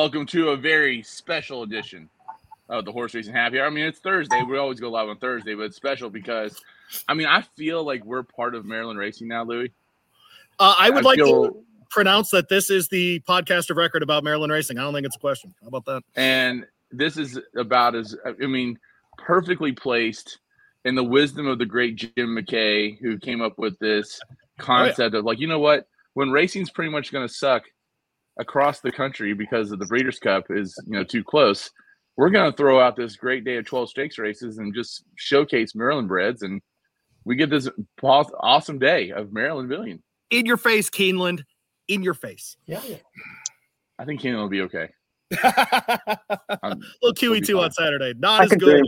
Welcome to a very special edition of the Horse Racing Happy Hour. I mean, it's Thursday. We always go live on Thursday, but it's special because, I mean, I feel like we're part of Maryland racing now, Louis. Uh, I would I like feel- to pronounce that this is the podcast of record about Maryland racing. I don't think it's a question. How about that? And this is about as, I mean, perfectly placed in the wisdom of the great Jim McKay, who came up with this concept of like, you know what? When racing's pretty much going to suck across the country because of the Breeders' Cup is, you know, too close, we're going to throw out this great day of 12 stakes races and just showcase Maryland breds. And we get this awesome day of Maryland Billion. In your face, Keeneland. In your face. Yeah, yeah. I think Keenan will be okay. Little QE be two on Saturday. Not I as good dream.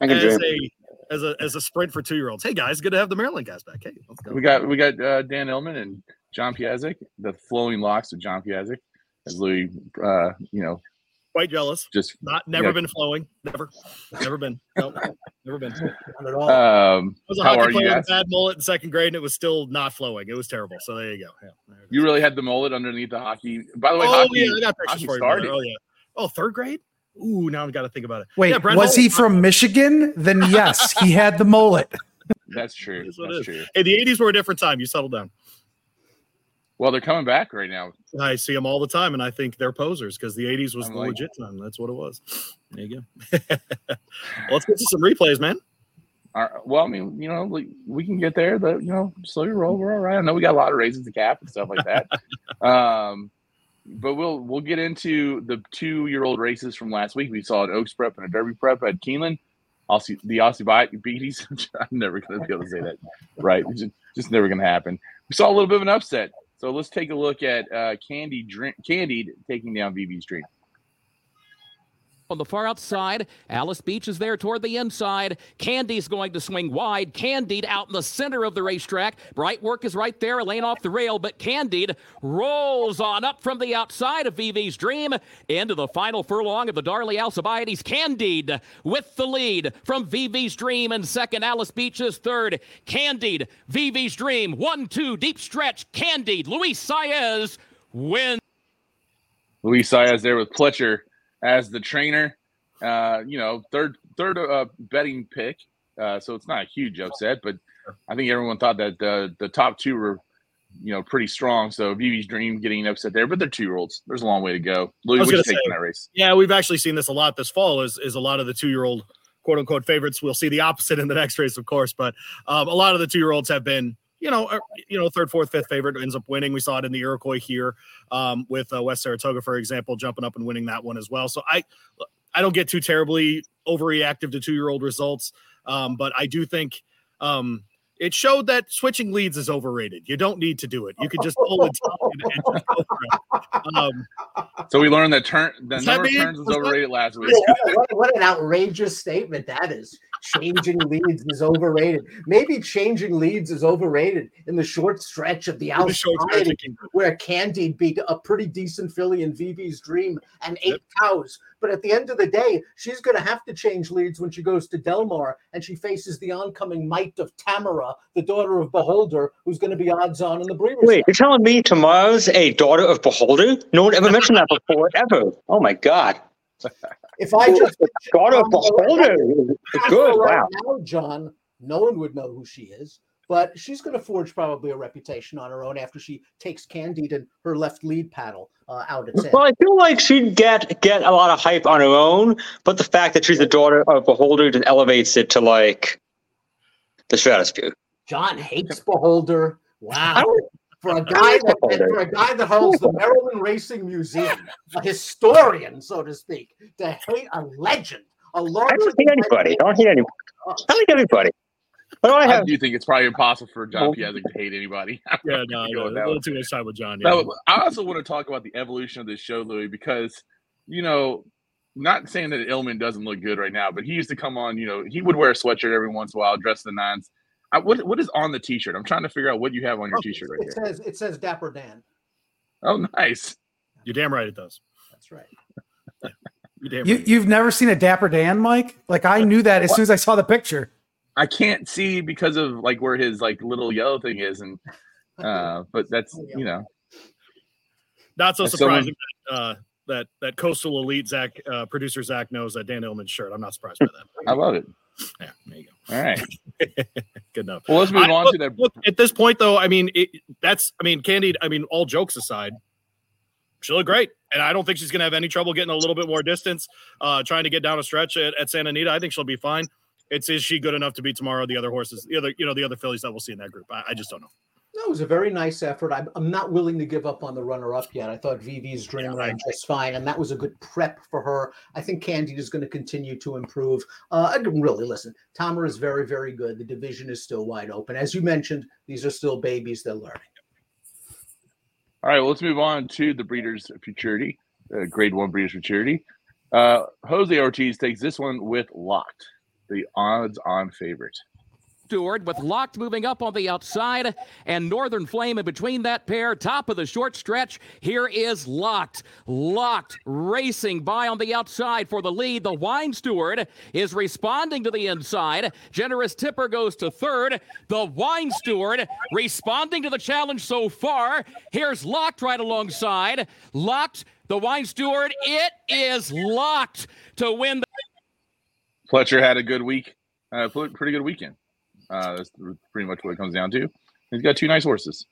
I can as dream. a as a as a sprint for two year olds. Hey guys, good to have the Maryland guys back. Hey, let's go. we got we got uh, Dan Illman and John Piassek, the flowing locks of John Piassek, as Louis, uh, you know, quite jealous. just Not never Yeah. been flowing. Never, never been. No, never been. Not at all. um, was a how hockey are you player with a bad mullet in second grade, and it was still not flowing. It was terrible. So there you go. Yeah, there You really had the mullet underneath the hockey. By the way, oh hockey, yeah, I got pictures for you. started. Oh yeah. Oh, third grade. Ooh, now I've got to think about it. Wait, Yeah, Brett was he from Michigan? Then yes, he had the mullet. That's true. It is what it That's true. Hey, the '80s were a different time. You settled down. Well, they're coming back right now. I see them all the time, and I think they're posers because the '80s was I'm the like- legit time. That's what it was. There you go. Let's get to some replays, man. All right. well, I mean, you know, like, we can get there. The you know, slow your roll. We're all right. I know we got a lot of races to cap and stuff like that. um, but we'll we'll get into the two year old races from last week. We saw an Oaks Prep and a Derby Prep at Keeneland. Aussie, the Aussie Bite Beaties. I'm never going to be able to say that right. Just, just never going to happen. We saw a little bit of an upset. So let's take a look at uh, Candy Drink, Candied taking down VV's Dream. On the far outside, Alice Beach is there toward the inside. Candy's going to swing wide. Candied out in the center of the racetrack. Bright Work is right there, lane off the rail, but Candied rolls on up from the outside of VV's Dream into the final furlong of the Darley Alcibiades. Candied with the lead from VV's Dream and second. Alice Beach is third. Candied, VV's Dream, one, two, deep stretch. Candied, Luis Saez wins. Luis Saez there with Pletcher as the trainer. Uh, you know, third third uh, betting pick. Uh, so it's not a huge upset, but I think everyone thought that the the top two were, you know, pretty strong. So VV's Dream getting upset there, but they're two year olds. There's a long way to go. Louis, what you take say- that race? Yeah, we've actually seen this a lot this fall. Is is a lot of the two year old quote unquote favorites. We'll see the opposite in the next race, of course, but um, a lot of the two year olds have been. You know, uh, you know, third, fourth, fifth favorite ends up winning. We saw it in the Iroquois here um, with uh, West Saratoga, for example, jumping up and winning that one as well. So I, I don't get too terribly overreactive to two year old results, um, but I do think um, it showed that switching leads is overrated. You don't need to do it. You could just pull it and, and just go for it. Um, So we learned that turn the Does number of turns was was overrated last week. what, what an outrageous statement that is. Changing leads is overrated. Maybe changing leads is overrated in the short stretch of the the outside where Candied beat a pretty decent filly in VV's Dream and eight Yep. cows. But at the end of the day, she's going to have to change leads when she goes to Delmar and she faces the oncoming might of Tamara, the daughter of Beholder, who's going to be odds on in the Breeders' Wait, Cup. you're telling me Tamara's a daughter of Beholder? No one ever mentioned that before, ever. Oh my God. If I just Daughter of Beholder. Half Good. right Wow. Now, John, no one would know who she is, but she's going to forge probably a reputation on her own after she takes Candied and her left lead paddle uh, out at sea. Well, I feel like she'd get get a lot of hype on her own, but the fact that she's the daughter of Beholder just elevates it to like the stratosphere. John hates Beholder. I Wow. don't For a I guy that, for a guy that holds the Maryland Racing Museum, a historian, so to speak, to hate a legend, a I Lord uh, don't hate anybody. I don't hate anybody. I like everybody. But I I have do think it's probably impossible for John Oh. Piazza to hate anybody. I'm Yeah, not no, gonna no, go a little too much time with John. Yeah. was- I also want to talk about the evolution of this show, Louis, because you know, not saying that Illman doesn't look good right now, but he used to come on. You know, he would wear a sweatshirt every once in a while, dress the nines. I, what what is on the t-shirt? I'm trying to figure out what you have on your Oh, t-shirt right It here. says it says Dapper Dan. Oh, nice. You're damn right it does. That's right. You're damn You, right. you've never seen a Dapper Dan, Mike? Like I knew that as soon as I saw the picture. I can't see because of like where his like little yellow thing is, and uh, but that's you know, Not so As someone- surprising that uh, that that coastal elite Zach uh, producer Zach knows that Dan Illman's shirt. I'm not surprised by that. I love it. Yeah, there you go. All right. Good enough. Well, let's move I- on look, to that. look, at this point, though, I mean, it, that's, I mean, Candied, I mean, all jokes aside, she looked great. And I don't think she's going to have any trouble getting a little bit more distance, uh, trying to get down a stretch at, at Santa Anita. I think she'll be fine. It's, is she good enough to beat Tamara the other horses, the other, you know, the other fillies that we'll see in that group? I, I just don't know. That was a very nice effort. I'm, I'm not willing to give up on the runner up yet. I thought Vivi's dream Yeah, ran just fine, and that was a good prep for her. I think Candied is going to continue to improve. Uh, I really listen. Tamara is very, very good. The division is still wide open. As you mentioned, these are still babies. They're learning. All right, well, let's move on to the Breeders' Futurity, uh, Grade One Breeders' Futurity. Uh, Jose Ortiz takes this one with Locked, the odds-on favorite. Steward with Locked moving up on the outside and Northern Flame in between that pair. Top of the short stretch. Here is Locked. Locked racing by on the outside for the lead. The Wine Steward is responding to the inside. Generous Tipper goes to third. The Wine Steward responding to the challenge so far. Here's Locked right alongside. Locked. The Wine Steward. It is locked to win the Pletcher had a good week, uh, pretty good weekend. Uh, that's pretty much what it comes down to. He's got two nice horses.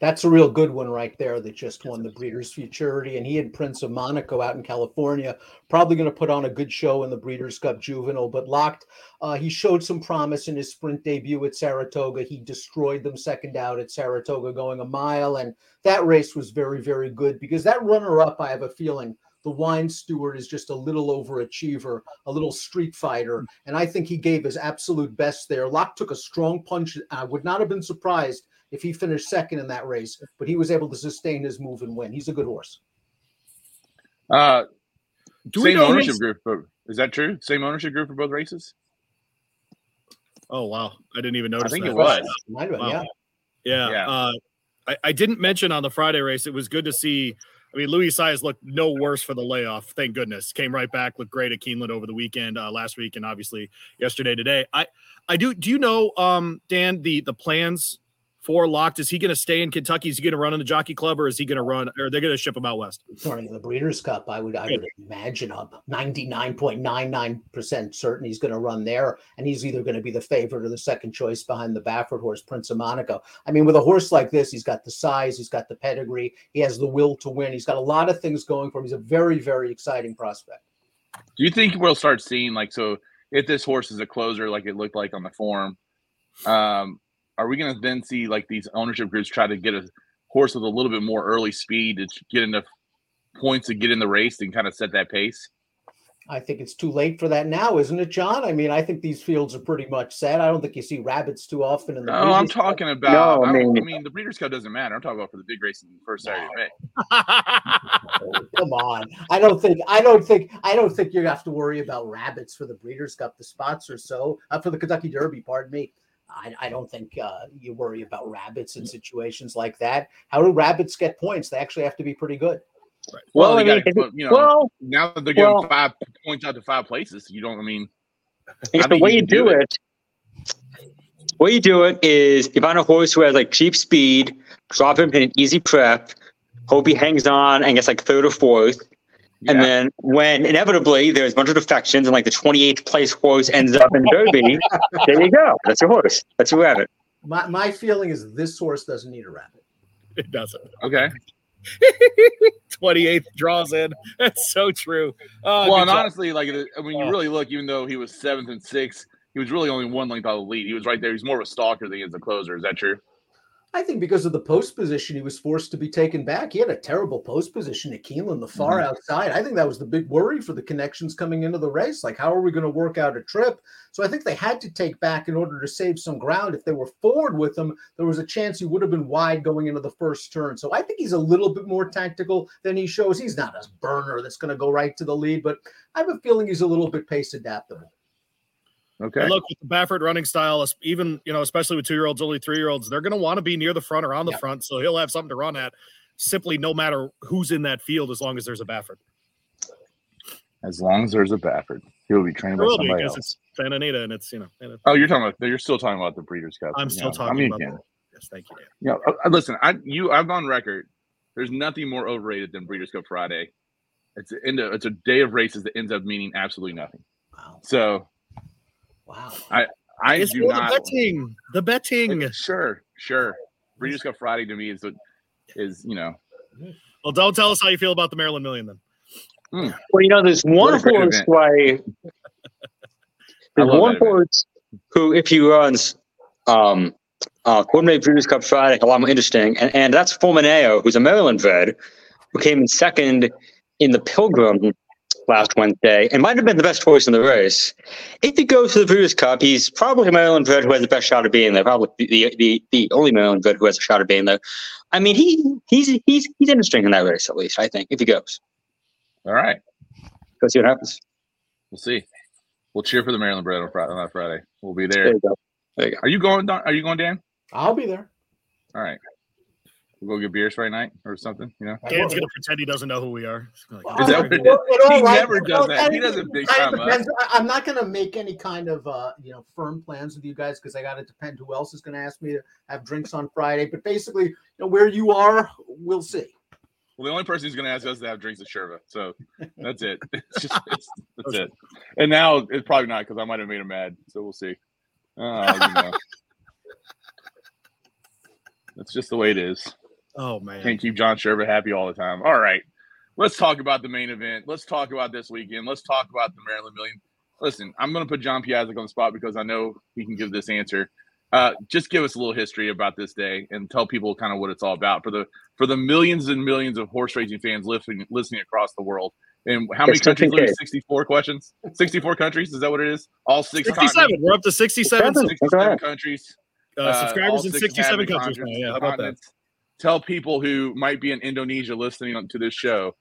That's a real good one right there that just won the Breeders' Futurity. And he and Prince of Monaco out in California. Probably going to put on a good show in the Breeders' Cup Juvenile, but locked. Uh, he showed some promise in his sprint debut at Saratoga. He destroyed them second out at Saratoga, going a mile. And that race was very, very good because that runner up, I have a feeling, the wine steward is just a little overachiever, a little street fighter. And I think he gave his absolute best there. Locked took a strong punch. I would not have been surprised if he finished second in that race, but he was able to sustain his move and win. He's a good horse. Uh, Do we same know ownership his- group. for- Is that true? Same ownership group for both races? Oh, wow. I didn't even notice I think that. it was. Mine went, Wow. yeah. Yeah. Yeah. Uh, I, I didn't mention on the Friday race. It was good to see. I mean, Luis Saez looked no worse for the layoff. Thank goodness. Came right back, looked great at Keeneland over the weekend, uh, last week, and obviously yesterday, today. I, I do. Do you know, um, Dan, the the plans for Locked? Is he going to stay in Kentucky? Is he going to run in the Jockey Club, or is he going to run? Or they're going to ship him out west? During the Breeders' Cup, I would I would imagine I'm 99.99% certain he's going to run there, and he's either going to be the favorite or the second choice behind the Baffert horse, Prince of Monaco. I mean, with a horse like this, he's got the size, he's got the pedigree, he has the will to win, he's got a lot of things going for him. He's a very, very exciting prospect. Do you think we'll start seeing like so? If this horse is a closer, like it looked like on the form, um, are we going to then see like these ownership groups try to get a horse with a little bit more early speed to get enough points to get in the race and kind of set that pace? I think it's too late for that now, isn't it, John? I mean, I think these fields are pretty much set. I don't think you see rabbits too often in the. No, I'm Breeders' Cup. talking about. No, I I, don't- I mean- mean, the Breeders' Cup doesn't matter. I'm talking about for the big race in the first Saturday of May. Come on. I don't think I don't think I don't think you have to worry about rabbits for the Breeders' Cup. The spots are so uh, for the Kentucky Derby. Pardon me. I, I don't think uh, you worry about rabbits in situations like that. How do rabbits get points? They actually have to be pretty good. Well, Well, I mean, gotta if you know, well, now that they're giving well- five points out to five places, you don't. I mean, I the way you you do do it. it, the way you do it is you find a horse who has like cheap speed, drop him in an easy prep, hope he hangs on and gets like third or fourth. And then when inevitably there's a bunch of defections and like the 28th place horse ends up in Derby, there you go. That's your horse. That's who have it. My my feeling is this horse doesn't need a rabbit. it doesn't. okay. 28th draws in. That's so true. Oh, well, and job. honestly, like it- when you really look, even though he was seventh and sixth, he was really only one length out of the lead. He was right there. He's more of a stalker than he is a closer. Is that true? I think because of the post position, he was forced to be taken back. He had a terrible post position at Keeneland, the far mm-hmm. outside. I think that was the big worry for the connections coming into the race. Like, how are we going to work out a trip? So I think they had to take back in order to save some ground. If they were forward with him, there was a chance he would have been wide going into the first turn. So I think he's a little bit more tactical than he shows. He's not a burner that's going to go right to the lead, but I have a feeling he's a little bit pace adaptable. Okay. And look with the Baffert running style, es- even you know, especially with two year olds, only three year olds, they're going to want to be near the front or on the Yeah. front, so he'll have something to run at. Simply, no matter who's in that field, as long as there's a Baffert, As long as there's a Baffert, he'll be trained there by will be somebody because else. it's Santa Anita and it's you know. And it, Oh, you're talking about. You're still talking about the Breeders' Cup. I'm still know. talking I mean, about. again, yes, thank you. Dan. you know, uh, listen. I you. I'm on record. There's nothing more overrated than Breeders' Cup Friday. It's a, end of- it's a day of races that ends up meaning absolutely nothing. Wow. So Wow. I I It's do not. the betting. The betting. Sure, sure. Breeders' Cup Friday to me is the is you know Well, don't tell us how you feel about the Maryland Million then. Well, you know, there's one a great horse event. who there's one horse who, if he runs um, uh, coordinated Breeders' Cup Friday, a lot more interesting, and, and that's Fulmineo, who's a Maryland bred, who came in second in the Pilgrim last Wednesday, and might have been the best horse in the race. If he goes to the Breeders' Cup, he's probably a Maryland bred who has the best shot of being there. Probably the the, the only Maryland bred who has a shot of being there. I mean, he he's he's he's interesting in that race at least. I think if he goes, all right. go see what happens. We'll see. We'll cheer for the Maryland Bred on Friday. On that Friday, we'll be There there. you go. There you go. Are you going? Don? Are you going, Dan? I'll be there. All right. We'll go get beers Friday night or something. You know. I Dan's will. gonna pretend he doesn't know who we are. He's like, Is that what it well, it all He right- never does well, that. He and- doesn't big I- time up. depends- I- I'm not going to make any kind of uh, you know firm plans with you guys because I got to depend who else is going to ask me to have drinks on Friday. But basically, you know, where you are, we'll see. Well, the only person who's going to ask us to have drinks is Sherva. So that's it. It's just it's, that's it. And now it's probably not because I might have made him mad. So we'll see. Uh, you know. That's just the way it is. Oh man. Can't keep John Sherva happy all the time. All right. Let's talk about the main event. Let's talk about this weekend. Let's talk about the Maryland Million. Listen, I'm going to put John Piazza on the spot because I know he can give this answer. Uh, just give us a little history about this day and tell people kind of what it's all about for the for the millions and millions of horse racing fans listening listening across the world. And how many It's countries? Louis? 64 questions. 64 countries. Is that what it is? All six 67. We're up to 67 67 countries uh, subscribers all in 67 inhabited countries now. Yeah, how about that? Tell people who might be in Indonesia listening to this show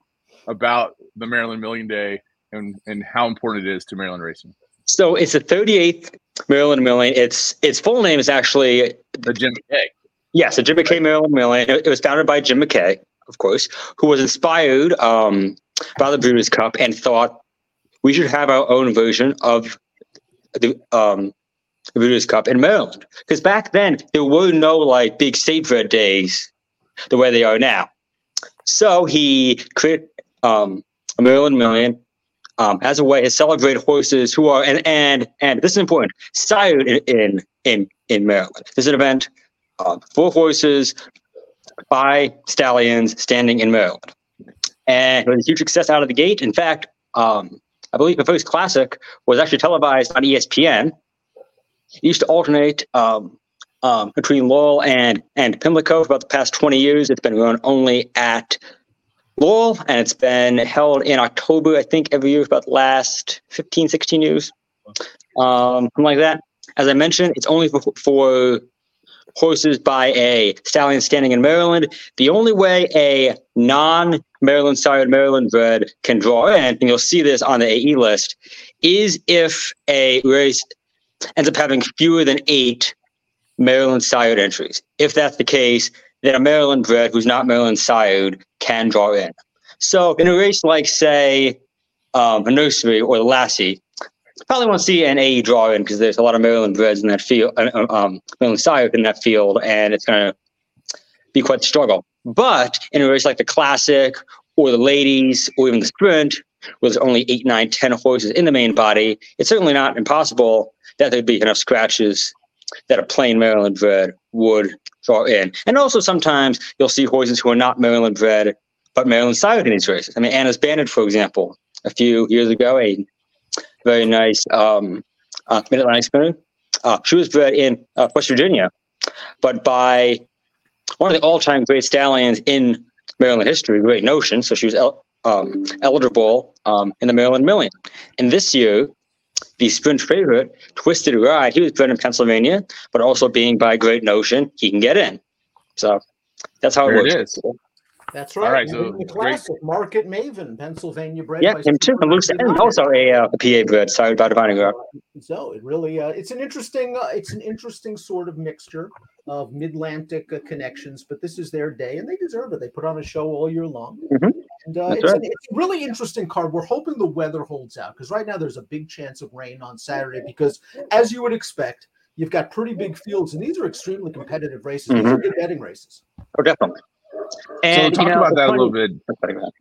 about the Maryland Million Day and, and how important it is to Maryland racing. So it's the 38th Maryland Million. Its its full name is actually The Jim McKay. yes, the Jim McKay Maryland Million. It, was founded by Jim McKay, of course, who was inspired um, by the Breeders' Cup and thought we should have our own version of the um, the Breeders' Cup in Maryland. Because back then there were no like big state bred days the way they are now. So he created um, a Maryland Million um, as a way to celebrate horses who are and and and this is important sired in in in, Maryland. This is an event uh, for horses by stallions standing in Maryland, and it was a huge success out of the gate. In fact, um, I believe the first classic was actually televised on ESPN. It used to alternate um, um, between Laurel and and Pimlico for about the past 20 years. It's been run only at Laurel, and it's been held in October, I think, every year for about the last 15, 16 years. Um, something like that. As I mentioned, it's only for, for horses by a stallion standing in Maryland. The only way a non Maryland sired Maryland bred can draw in, and you'll see this on the AE list, is if a race ends up having fewer than eight Maryland sired entries. If that's the case, then a Maryland bred who's not Maryland sired can draw in. So in a race like, say, um, a nursery or the Lassie, probably won't see an AE draw in because there's a lot of Maryland breds in that field, uh, um, Maryland sired in that field, and it's going to be quite the struggle. But in a race like the Classic or the Ladies or even the Sprint, where there's only eight, nine, ten horses in the main body, it's certainly not impossible that there'd be enough scratches that a plain Maryland bred would draw in. And also sometimes you'll see horses who are not Maryland bred, but Maryland sired in these races. I mean, Anna's Bandit, for example, a few years ago, a very nice um, uh, Mid Atlantic spinner. Uh, she was bred in uh, West Virginia, but by one of the all time great stallions in Maryland history, Great Notion. So she was el- um, eligible um, in the Maryland Million. And this year, the sprint favorite, Twisted Ride, he was bred in Pennsylvania, but also being by Great Notion, he can get in. So that's how it works. it is. That's All right. right, And so the great. classic Market Maven, Pennsylvania bred. Yeah, him too. And Luke Stanton, 99. also a, uh, a PA bred, sired by Divining Rock. So it really, uh, it's an interesting, uh, it's an interesting sort of mixture of Mid-Atlantic uh, connections. But this is their day, and they deserve it. They put on a show all year long, Mhm. And uh, it's, right. an, it's a really interesting card. We're hoping the weather holds out because right now there's a big chance of rain on Saturday. Because as you would expect, you've got pretty big fields, and these are extremely competitive races. These are good betting races. Oh, definitely. So And talk you know, about that a little bit. Sorry, go ahead.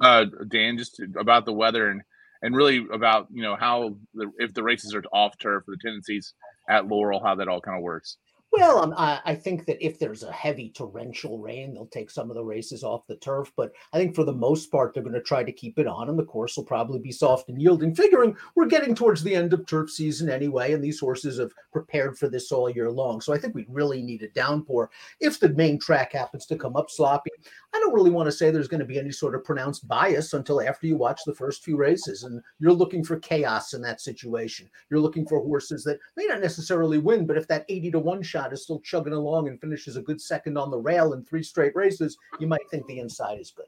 uh, Dan, just to- about the weather and and really about you know how the, if the races are off turf, or the tendencies at Laurel, how that all kind of works. Well, um, I, I think that if there's a heavy torrential rain, they'll take some of the races off the turf. But I think for the most part, they're going to try to keep it on, and the course will probably be soft and yielding. Figuring we're getting towards the end of turf season anyway, and these horses have prepared for this all year long. So I think we really need a downpour. If the main track happens to come up sloppy, I don't really want to say there's going to be any sort of pronounced bias until after you watch the first few races, and you're looking for chaos in that situation. You're looking for horses that may not necessarily win, but if that 80 to 1 shot is still chugging along and finishes a good second on the rail in three straight races, you might think the inside is good.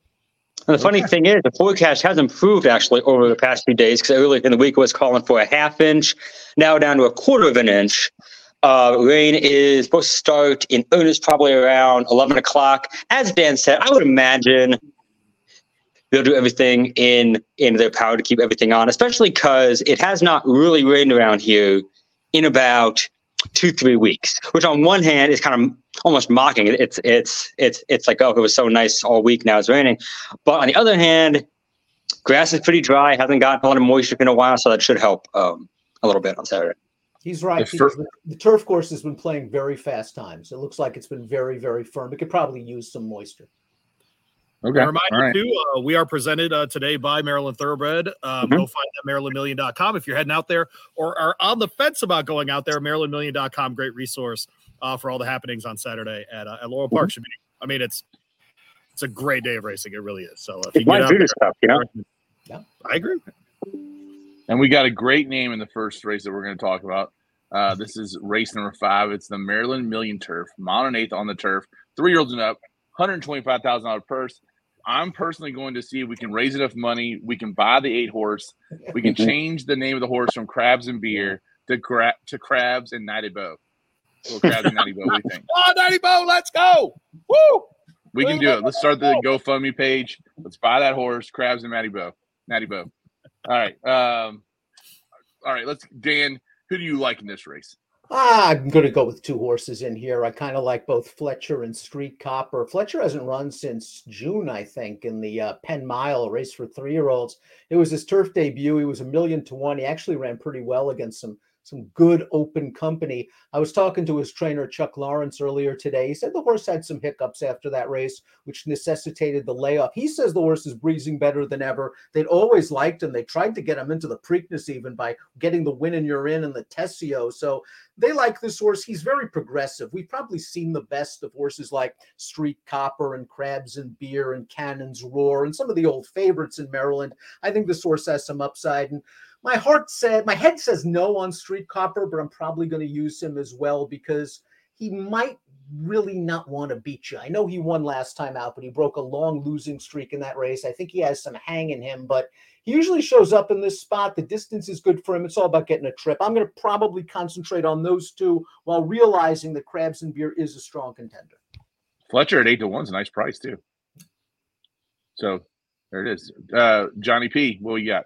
And the funny thing is, the forecast has improved actually over the past few days because earlier in the week it was calling for a half inch, now down to a quarter of an inch. Uh, rain is supposed to start in earnest probably around 11 o'clock. As Dan said, I would imagine they'll do everything in in their power to keep everything on, especially because it has not really rained around here in about two three weeks. Which on one hand is kind of almost mocking. It's it's it's it's like oh, it was so nice all week. Now it's raining, but on the other hand, grass is pretty dry. Hasn't gotten a lot of moisture in a while, so that should help um, a little bit on Saturday. He's right. The fir- the, the turf course has been playing very fast times. It looks like it's been very, very firm. It could probably use some moisture. Okay, A reminder right. too, uh, we are presented uh, today by Maryland Thoroughbred. Um, Mhm. Go find them at marylandmillion.com if you're heading out there or are on the fence about going out there. Marylandmillion.com, great resource uh, for all the happenings on Saturday at, uh, at Laurel Park. Should be, I mean, it's it's a great day of racing. It really is. So if you It's my get out Breeders' Cup, you know. Yeah. I agree. And we got a great name in the first race that we're going to talk about. Uh, this is race number five. It's the Maryland Million Turf, mile and eighth on the turf, three year olds and up, $125,000 purse. I'm personally going to see if we can raise enough money. We can buy the eight horse. We can change the name of the horse from Crabs and Beer to, gra- to Crabs and Natty Boh. Little Crabs and Natty Boh. What do you think? Oh, Natty Boh, let's go. Woo! We can do it. Let's start the GoFundMe page. Let's buy that horse, Crabs and Natty Boh. Natty Boh. All right. Um, all right. Let's Dan. Who do you like in this race? Ah, I'm going to go with two horses in here. I kind of like both Fletcher and Street Copper. Fletcher hasn't run since June, I think, in the uh, Penn Mile race for three year olds. It was his turf debut. He was a million to one. He actually ran pretty well against some some good open company. I was talking to his trainer Chuck Lawrence earlier today. He said the horse had some hiccups after that race, which necessitated the layoff. He says the horse is breezing better than ever. They'd always liked him. They tried to get him into the Preakness even by getting the win and you're in and the Tessio. So they like this horse. He's very progressive. We've probably seen the best of horses like Street Copper and Crabs and Beer and Cannon's Roar and some of the old favorites in Maryland. I think this horse has some upside. And my heart said, my head says no on Street Copper, but I'm probably going to use him as well because he might really not want to beat you. I know he won last time out, but he broke a long losing streak in that race. I think he has some hang in him, but he usually shows up in this spot. The distance is good for him. It's all about getting a trip. I'm going to probably concentrate on those two while realizing that Crabs and Beer is a strong contender. Fletcher at eight to one's a nice price too. So there it is. Uh, Johnny P. What you got?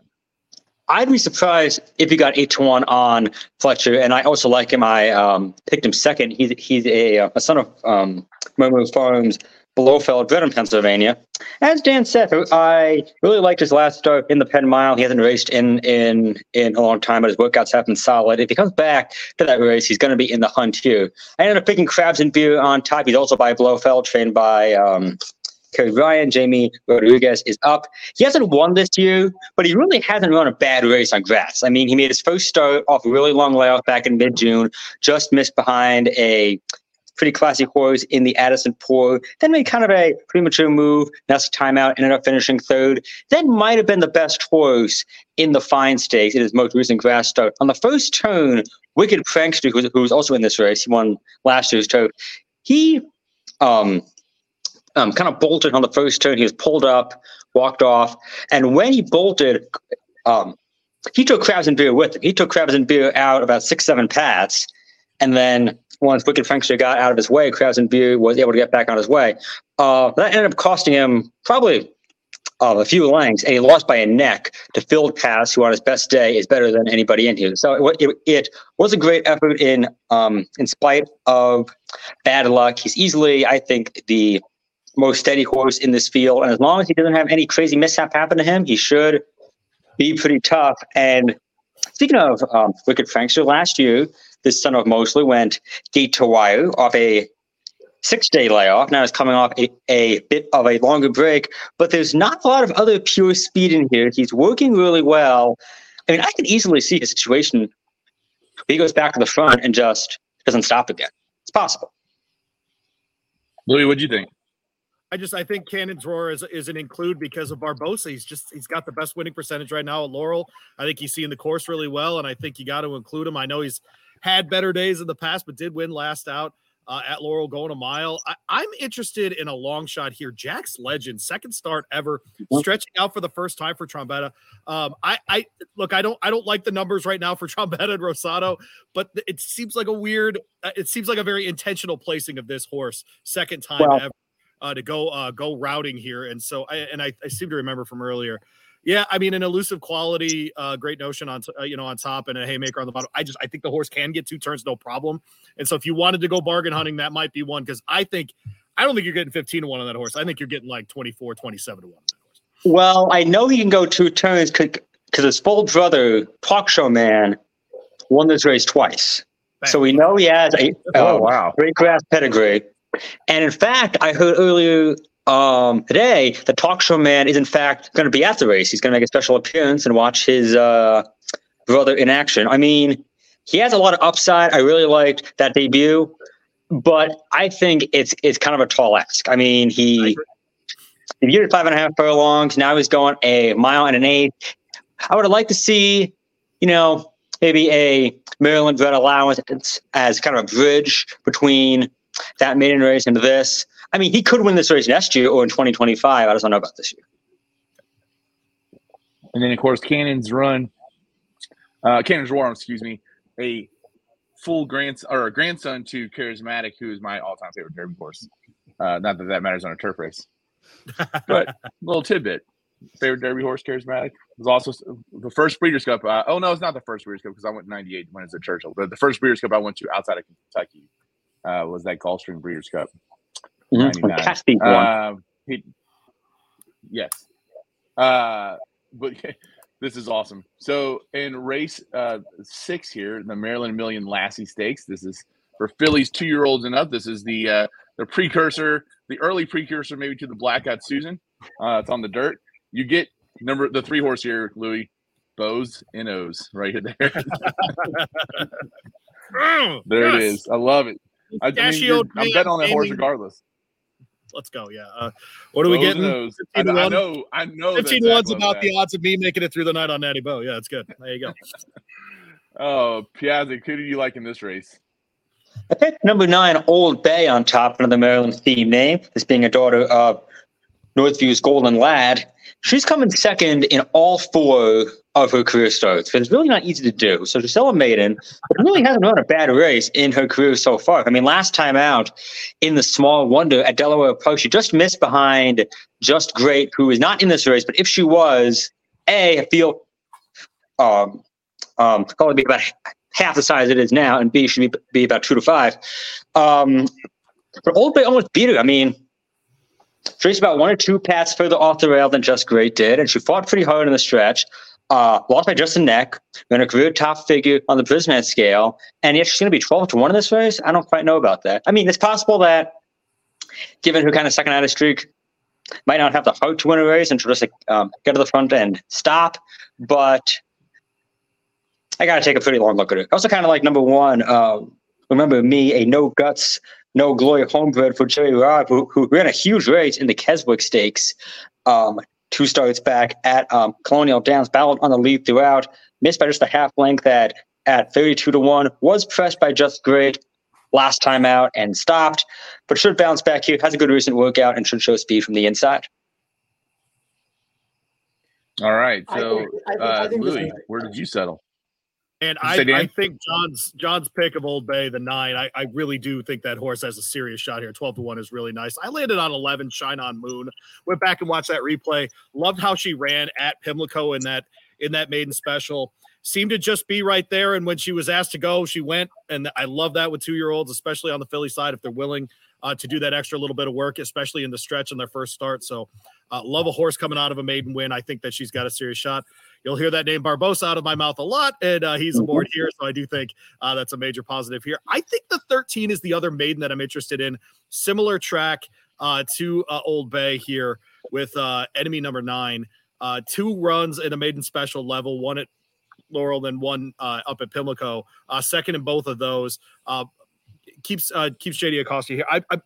I'd be surprised if he got eight to one on Fletcher, and I also like him. I um, picked him second. He's he's a, a son of um, Momo Farms, Blofeld, bred in Pennsylvania. As Dan said, I really liked his last start in the Penn Mile. He hasn't raced in in in a long time, but his workouts have been solid. If he comes back to that race, he's going to be in the hunt here. I ended up picking Crabs and Beer on top. He's also by Blofeld, trained by. Um, Kerry Ryan, Jamie Rodriguez is up. He hasn't won this year, but he really hasn't run a bad race on grass. I mean, he made his first start off a really long layoff back in mid June, just missed behind a pretty classy horse in the Addison Poor, then made kind of a premature move, a timeout, ended up finishing third. Then might have been the best horse in the fine stakes in his most recent grass start. On the first turn, Wicked Prankster, who was, who was also in this race, he won last year's turf. He um, um, kind of bolted on the first turn. He was pulled up, walked off, and when he bolted, um, he took Crabs and Beer with him. He took Crabs and Beer out about six, seven pats, and then once Wicked Frankster got out of his way, Crabs and Beer was able to get back on his way. Uh, that ended up costing him probably uh, a few lengths, and he lost by a neck to Field Pass, who on his best day is better than anybody in here. So it, it, it was a great effort in um, in spite of bad luck. He's easily, I think, the most steady horse in this field. And as long as he doesn't have any crazy mishap happen to him, he should be pretty tough. And speaking of um, Wicked Frankster, last year, this son of Mosley went gate to wire off a six day layoff. Now he's coming off a, a bit of a longer break, but there's not a lot of other pure speed in here. He's working really well. I mean, I can easily see a situation he goes back to the front and just doesn't stop again. It's possible. Louis, what do you think? I just I think Cannon's Roar is, is an include because of Barbosa. He's just he's got the best winning percentage right now at Laurel. I think he's seeing the course really well, and I think you got to include him. I know he's had better days in the past, but did win last out uh, at Laurel going a mile. I, am interested in a long shot here. Jack's Legend, second start ever, stretching out for the first time for Trombetta. Um, I, I look, I don't, I don't like the numbers right now for Trombetta and Rosado, but it seems like a weird, uh, it seems like a very intentional placing of this horse, second time well, ever. Uh, to go uh, go routing here, and so I and I, I seem to remember from earlier yeah, I mean, an elusive quality, uh, great notion on t- uh, you know on top and a haymaker on the bottom. I just I think the horse can get two turns no problem. And so if you wanted to go bargain hunting, that might be one because I think I don't think you're getting 15 to one on that horse. I think you're getting like 24, 27 to one on that horse. Well, I know he can go two turns because his full brother, talk show man, won this race twice. Bang. So we know he has a oh, wow great grass pedigree. And in fact, I heard earlier um, today, the talk show man is in fact going to be at the race. He's going to make a special appearance and watch his uh, brother in action. I mean, he has a lot of upside. I really liked that debut, but I think it's it's kind of a tall ask. I mean, he did five and a half furlongs. Now he's going a mile and an eighth. I would have liked to see, you know, maybe a Maryland vet allowance as kind of a bridge between that maiden race and this. I mean, he could win this race next year or in 2025. I just don't know about this year. And then, of course, Cannon's run, uh, Cannon's Roar, excuse me, a full grandson or a grandson to Charismatic, who is my all-time favorite Derby horse. Uh, not that that matters on a turf race, but little tidbit. Favorite Derby horse, Charismatic was also the first Breeders' Cup. Uh, oh no, it's not the first Breeders' Cup because I went '98 when it's at Churchill. But the first Breeders' Cup I went to outside of Kentucky uh, was that Gulfstream Breeders' Cup. Mm-hmm. Uh, he, yes. Uh, but this is awesome. So in race uh, six here, the Maryland Million Lassie Stakes. This is for fillies two year olds and up. This is the uh, the precursor, the early precursor, maybe to the Black-Eyed Susan. Uh, it's on the dirt. You get number the three horse here, Louis. Bows and O's right here there. there yes. it is. I love it. I, I mean, I'm betting on that horse regardless. Let's go. Yeah. Uh, what are we getting? I, I, know. I know. 15 to one's about that. the odds of me making it through the night on Natty Boh. Yeah, it's good. There you go. oh, Piazzi, who do you like in this race? I picked number nine, Old Bay, on top, another Maryland theme name. This being a daughter of Northview's Golden Lad. She's coming second in all four of her career starts. But it's really not easy to do. So Gisela Maiden really hasn't run a bad race in her career so far. I mean, last time out in the small wonder at Delaware Park, she just missed behind Just Great, who is not in this race. But if she was, A, I feel um, um, probably be about half the size it is now, and B, should be, be about two to five. Um, but Old Bay almost beat her. I mean, she's about one or two paths further off the rail than Just Great did, and she fought pretty hard in the stretch uh, lost by just a neck, been a career top figure on the Prismatic scale, and if she's going to be 12 to 1 in this race, I don't quite know about that. I mean, it's possible that, given her kind of second out of streak, might not have the heart to win a race and just um, get to the front and stop, but I got to take a pretty long look at it. Also, kind of like number one, uh, remember me, a no guts, no glory homebred for Jerry Robb, who, who ran a huge race in the Keswick Stakes. Um, two starts back at um, Colonial Downs, battled on the lead throughout, missed by just a half length at at 32 to 1, was pressed by Just Great last time out and stopped, but should bounce back here, has a good recent workout, and should show speed from the inside. All right. So, I think, I think, uh, Louis, where did you settle? And I, I, think John's John's pick of Old Bay, the nine, I, I really do think that horse has a serious shot here. 12 to 1 is really nice. I landed on 11, Shine on Moon. Went back and watched that replay. Loved how she ran at Pimlico in that in that maiden special. seemed to just be right there. And when she was asked to go, she went. And I love that with two year olds, especially on the Filly side, if they're willing uh, to do that extra little bit of work, especially in the stretch in their first start. So, uh, love a horse coming out of a maiden win. I think that she's got a serious shot. You'll hear that name Barbosa out of my mouth a lot, and uh, he's aboard here. So I do think uh, that's a major positive here. I think the 13 is the other maiden that I'm interested in. Similar track uh, to uh, Old Bay here with uh, enemy number nine. Uh, two runs in a maiden special level, one at Laurel, then one uh, up at Pimlico. Uh, second in both of those. Uh, keeps uh, keeps JD Acosta here. I, I'm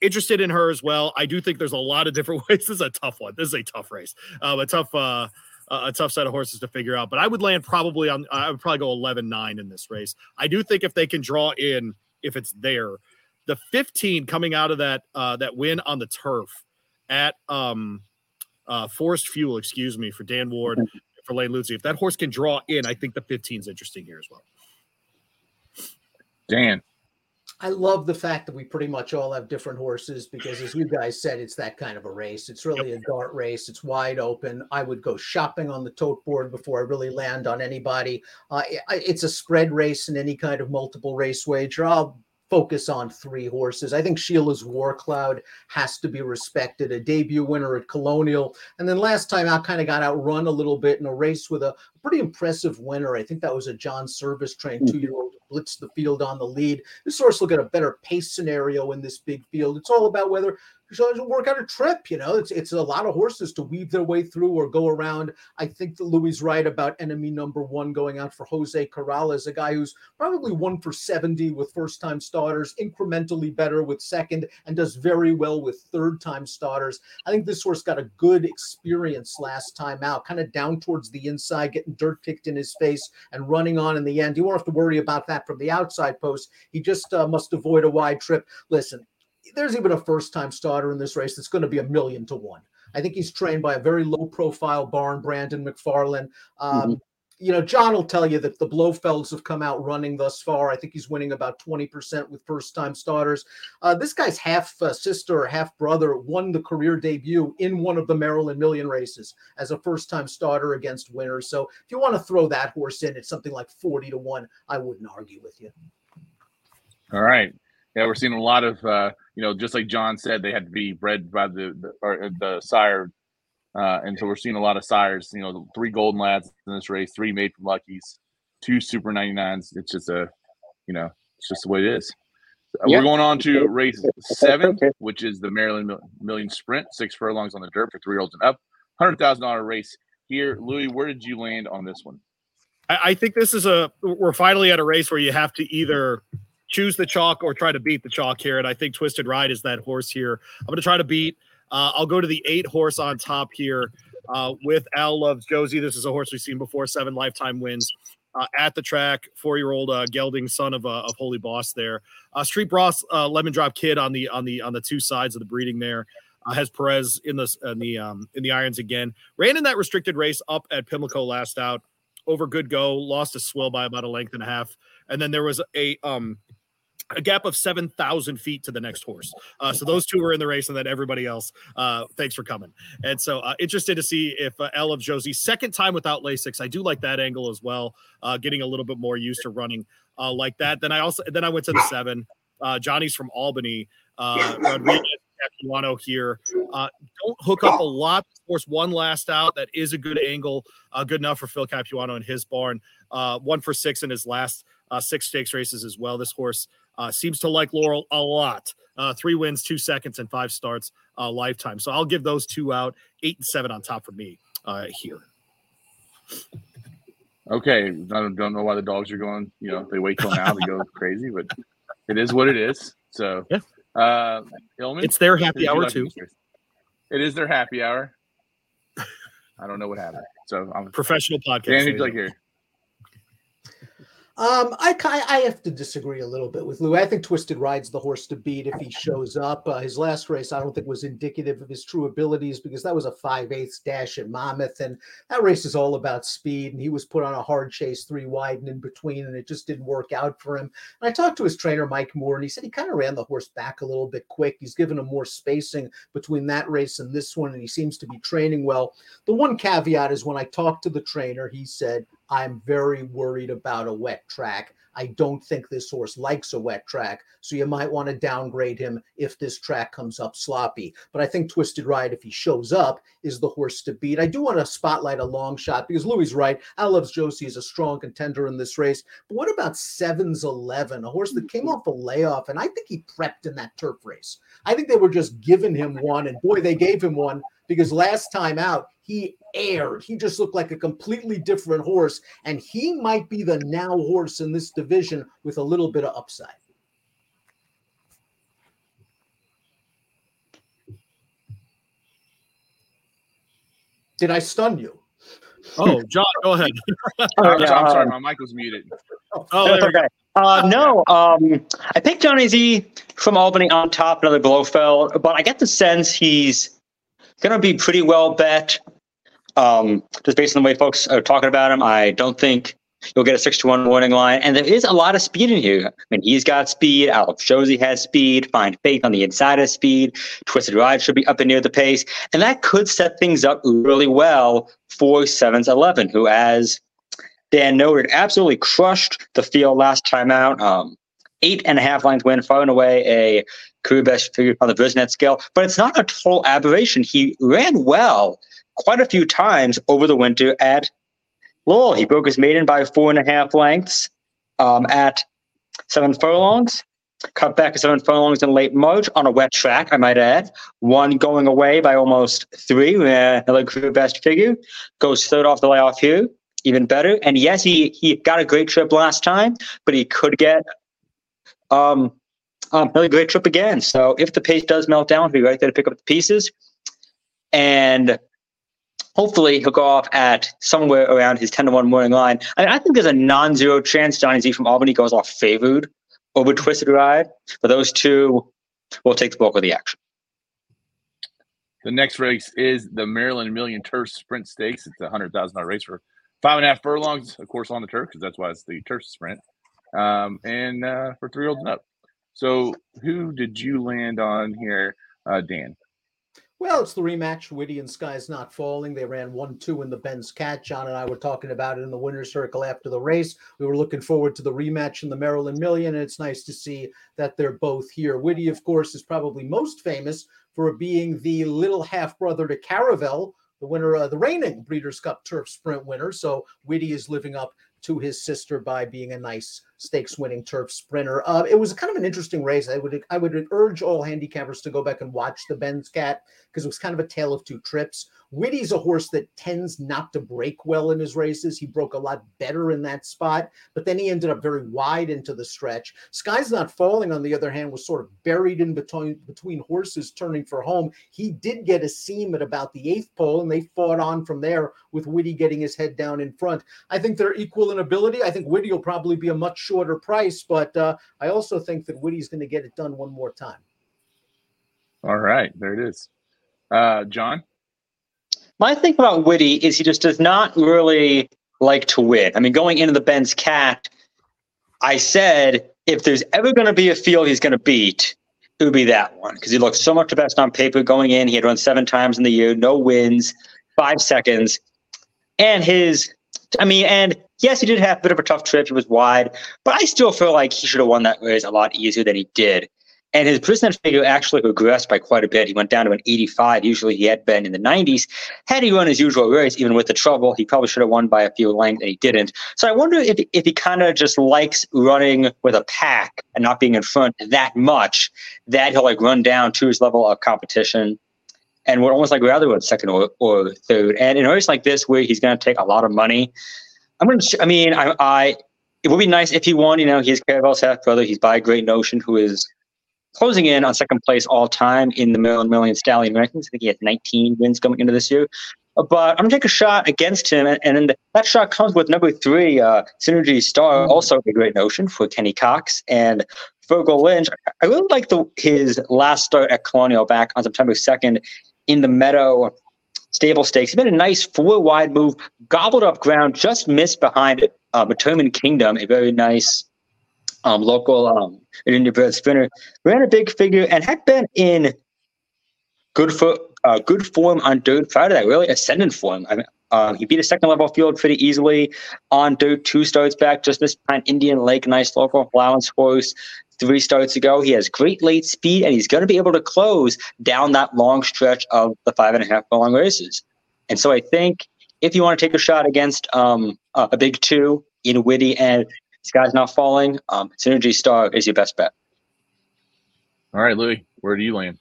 interested in her as well. I do think there's a lot of different ways. This is a tough one. This is a tough race. Um, a tough uh, a tough set of horses to figure out. But I would land probably on. I would probably go 11-9 in this race. I do think if they can draw in, if it's there, the 15 coming out of that uh, that win on the turf at um uh Forest Fuel, excuse me, for Dan Ward for Lane Lucy. If that horse can draw in, I think the 15 is interesting here as well. Dan. I love the fact that we pretty much all have different horses because, as you guys said, it's that kind of a race. It's really a dart race. It's wide open. I would go shopping on the tote board before I really land on anybody. Uh, it's a spread race in any kind of multiple race wager. I'll focus on three horses. I think Sheila's War Cloud has to be respected, a debut winner at Colonial. And then last time out, kind of got outrun a little bit in a race with a pretty impressive winner. I think that was a John Servis trained two year old blitzed the field on the lead. This horse will get a better pace scenario in this big field. It's all about whether work out a trip. You know, it's it's a lot of horses to weave their way through or go around. I think that Louis is right about enemy number one going out for Jose Corrales, a guy who's probably one for 70 with first time starters, incrementally better with second, and does very well with third time starters. I think this horse got a good experience last time out, kind of down towards the inside, getting dirt kicked in his face and running on in the end. You won't have to worry about that from the outside post. He just uh, must avoid a wide trip. Listen, there's even a first time starter in this race that's going to be a million to one. I think he's trained by a very low profile barn, Brandon McFarlane. Um, You know, John will tell you that the Blofelds have come out running thus far. I think he's winning about 20% with first time starters. Uh, this guy's half uh, sister or half brother won the career debut in one of the Maryland Million races as a first time starter against winners. So if you want to throw that horse in, it's something like 40 to 1. I wouldn't argue with you. All right. Yeah, we're seeing a lot of, uh, you know, just like John said, they had to be bred by the the, or the sire, uh, and so we're seeing a lot of sires. You know, three golden lads in this race, three made from Luckies, two Super 99s. It's just a, you know, it's just the way it is. Uh, Yeah. We're going on to race seven, Okay. which is the Maryland Million Sprint, six furlongs on the dirt for three year olds and up, hundred thousand dollar race. Here, Louis, where did you land on this one? I, I think this is a we're finally at a race where you have to either choose the chalk or try to beat the chalk here. And I think Twisted Ride is that horse here. I'm going to try to beat. Uh, I'll go to the eight horse on top here uh, with Al Loves Josie. This is a horse we've seen before, seven lifetime wins. Uh, at the track, four-year-old uh, gelding son of uh, of Holy Boss there. Uh, Street Bros, uh, Lemon Drop Kid on the on the on the two sides of the breeding there. Has Perez in the in the um, in the irons again. Ran in that restricted race up at Pimlico last out over good go, lost a swill by about a length and a half, and then there was a um a gap of seven thousand feet to the next horse. Uh, so those two were in the race, and then everybody else. Uh, thanks for coming. And so uh, interested to see if uh, L of Josie second time without Lasix. I do like that angle as well. Uh, getting a little bit more used to running uh, like that. Then I also then I went to the seven. Uh, Johnny's from Albany. Rodriguez. Capuano here. Uh, don't hook up a lot. Of course, one last out. That is a good angle. Uh, good enough for Phil Capuano in his barn. Uh, one for six in his last six stakes races as well. This horse uh, seems to like Laurel a lot. Uh, three wins, two seconds, and five starts uh, lifetime. So I'll give those two out. Eight and seven on top for me uh, here. Okay, I don't, don't know why the dogs are going. You know, they wait till now to go crazy, but it is what it is. So, Yeah. uh, Illman, It's their happy hour like too. It is their happy hour. I don't know what happened. So, I'm Professional podcast. Dan, There who'd you you like here? Um, I, I have to disagree a little bit with Lou. I think Twisted Ride's the horse to beat if he shows up. Uh, his last race, I don't think was indicative of his true abilities because that was a five eighths dash at Monmouth, and that race is all about speed. And he was put on a hard chase, three wide and in between, and it just didn't work out for him. And I talked to his trainer Mike Moore, and he said he kind of ran the horse back a little bit quick. He's given him more spacing between that race and this one, and he seems to be training well. The one caveat is when I talked to the trainer, he said I'm very worried about a wet track. I don't think this horse likes a wet track, so you might want to downgrade him if this track comes up sloppy. But I think Twisted Ride, if he shows up, is the horse to beat. I do want to spotlight a long shot because Louis right. Al Loves Josie is a strong contender in this race. But what about Sevens Eleven, a horse that came off a layoff, and I think he prepped in that turf race. I think they were just giving him one, and boy, they gave him one because last time out he aired. He just looked like a completely different horse, and he might be the now horse in this division with a little bit of upside. Did I stun you? Oh, John, go ahead. I'm, sorry, I'm sorry, my mic was muted. Oh, there we go. Uh, no, um, I picked Johnny Z from Albany on top, another Blofeld, but I get the sense he's going to be pretty well bet. Um, just based on the way folks are talking about him, I don't think you'll get a six to one morning line. And there is a lot of speed in here. I mean, he's got speed. Alex Josie has speed. Find Faith on the inside has speed. Twisted Ride should be up and near the pace, and that could set things up really well for Sevens Eleven, who, as Dan noted, absolutely crushed the field last time out. Um, eight and a half length win, far and away a career best figure on the Brisnet scale. But it's not a total aberration. He ran well quite a few times over the winter at Laurel. He broke his maiden by four and a half lengths um, at seven furlongs. Cut back to seven furlongs in late March on a wet track, I might add. One going away by almost three, uh, another career best figure. Goes third off the layoff here, even better. And yes, he he got a great trip last time, but he could get um, um another great trip again. So if the pace does melt down, he'll be right there to pick up the pieces. And hopefully he'll go off at somewhere around his 10 to 1 morning line. I, I think there's a non zero chance Johnny Z from Albany goes off favored over Twisted Ride. But those two will take the bulk of the action. The next race is the Maryland Million Turf Sprint Stakes. It's a hundred thousand dollar race for five and a half furlongs, of course, on the turf because that's why it's the turf sprint, um, and uh, for three year olds and up. So, who did you land on here, uh, Dan? Well, it's the rematch. Witty and Sky's not falling. They ran 1 2 in the Ben's Cat. John and I were talking about it in the winner's circle after the race. We were looking forward to the rematch in the Maryland Million, and it's nice to see that they're both here. Witty, of course, is probably most famous for being the little half brother to Caravel, the winner of the reigning Breeders' Cup Turf Sprint winner. So Witty is living up to his sister by being a nice stakes winning turf sprinter. Uh, it was kind of an interesting race. I would I would urge all handicappers to go back and watch the Ben's Cat because it was kind of a tale of two trips. Witty's a horse that tends not to break well in his races. He broke a lot better in that spot, but then he ended up very wide into the stretch. Sky's Not Falling, on the other hand, was sort of buried in between between horses turning for home. He did get a seam at about the eighth pole, and they fought on from there with Witty getting his head down in front. I think they're equal in ability. I think Witty will probably be a much shorter price, but uh, I also think that Witty's going to get it done one more time. All right, there it is. Uh, John? My thing about Witty is he just does not really like to win. I mean, going into the Ben's Cat, I said if there's ever going to be a field he's going to beat, it would be that one because he looked so much the best on paper going in. He had run seven times in the year, no wins, five seconds, and his. I mean, and yes, he did have a bit of a tough trip. He was wide, but I still feel like he should have won that race a lot easier than he did. And his Brisnet figure actually regressed by quite a bit. He went down to an 85. Usually he had been in the 90s. Had he run his usual race, even with the trouble, he probably should have won by a few lengths, and he didn't. So I wonder if, if he kind of just likes running with a pack and not being in front that much, that he'll like run down to his level of competition and would almost like rather run second or, or third. And in a race like this, where he's going to take a lot of money, I'm to, I mean, I, I, it would be nice if he won. You know, he's Caravel's half brother. He's by Great Notion, who is closing in on second place all time in the Million Stallion rankings. I think he has 19 wins coming into this year. But I'm gonna take a shot against him, and, and that shot comes with number three, uh, Synergy Star, also a great notion for Kenny Cox and Virgil Lynch. I really like the his last start at Colonial back on September 2nd in the Meadow Stable Stakes. He made a nice four wide move, gobbled up ground, just missed behind uh, Determined Kingdom, a very nice um, local um, Indian spinner. Ran a big figure and had been in good foot uh, good form on dirt prior to that, really ascendant form. I mean, um, he beat a second level field pretty easily on dirt two starts back, just this behind Indian Lake, nice local allowance horse. Three starts ago, he has great late speed, and he's going to be able to close down that long stretch of the five and a half long races. And so I think if you want to take a shot against um, a big two in Witty and Sky's Not Falling, um, Synergy Star is your best bet. All right, Louis, where do you land?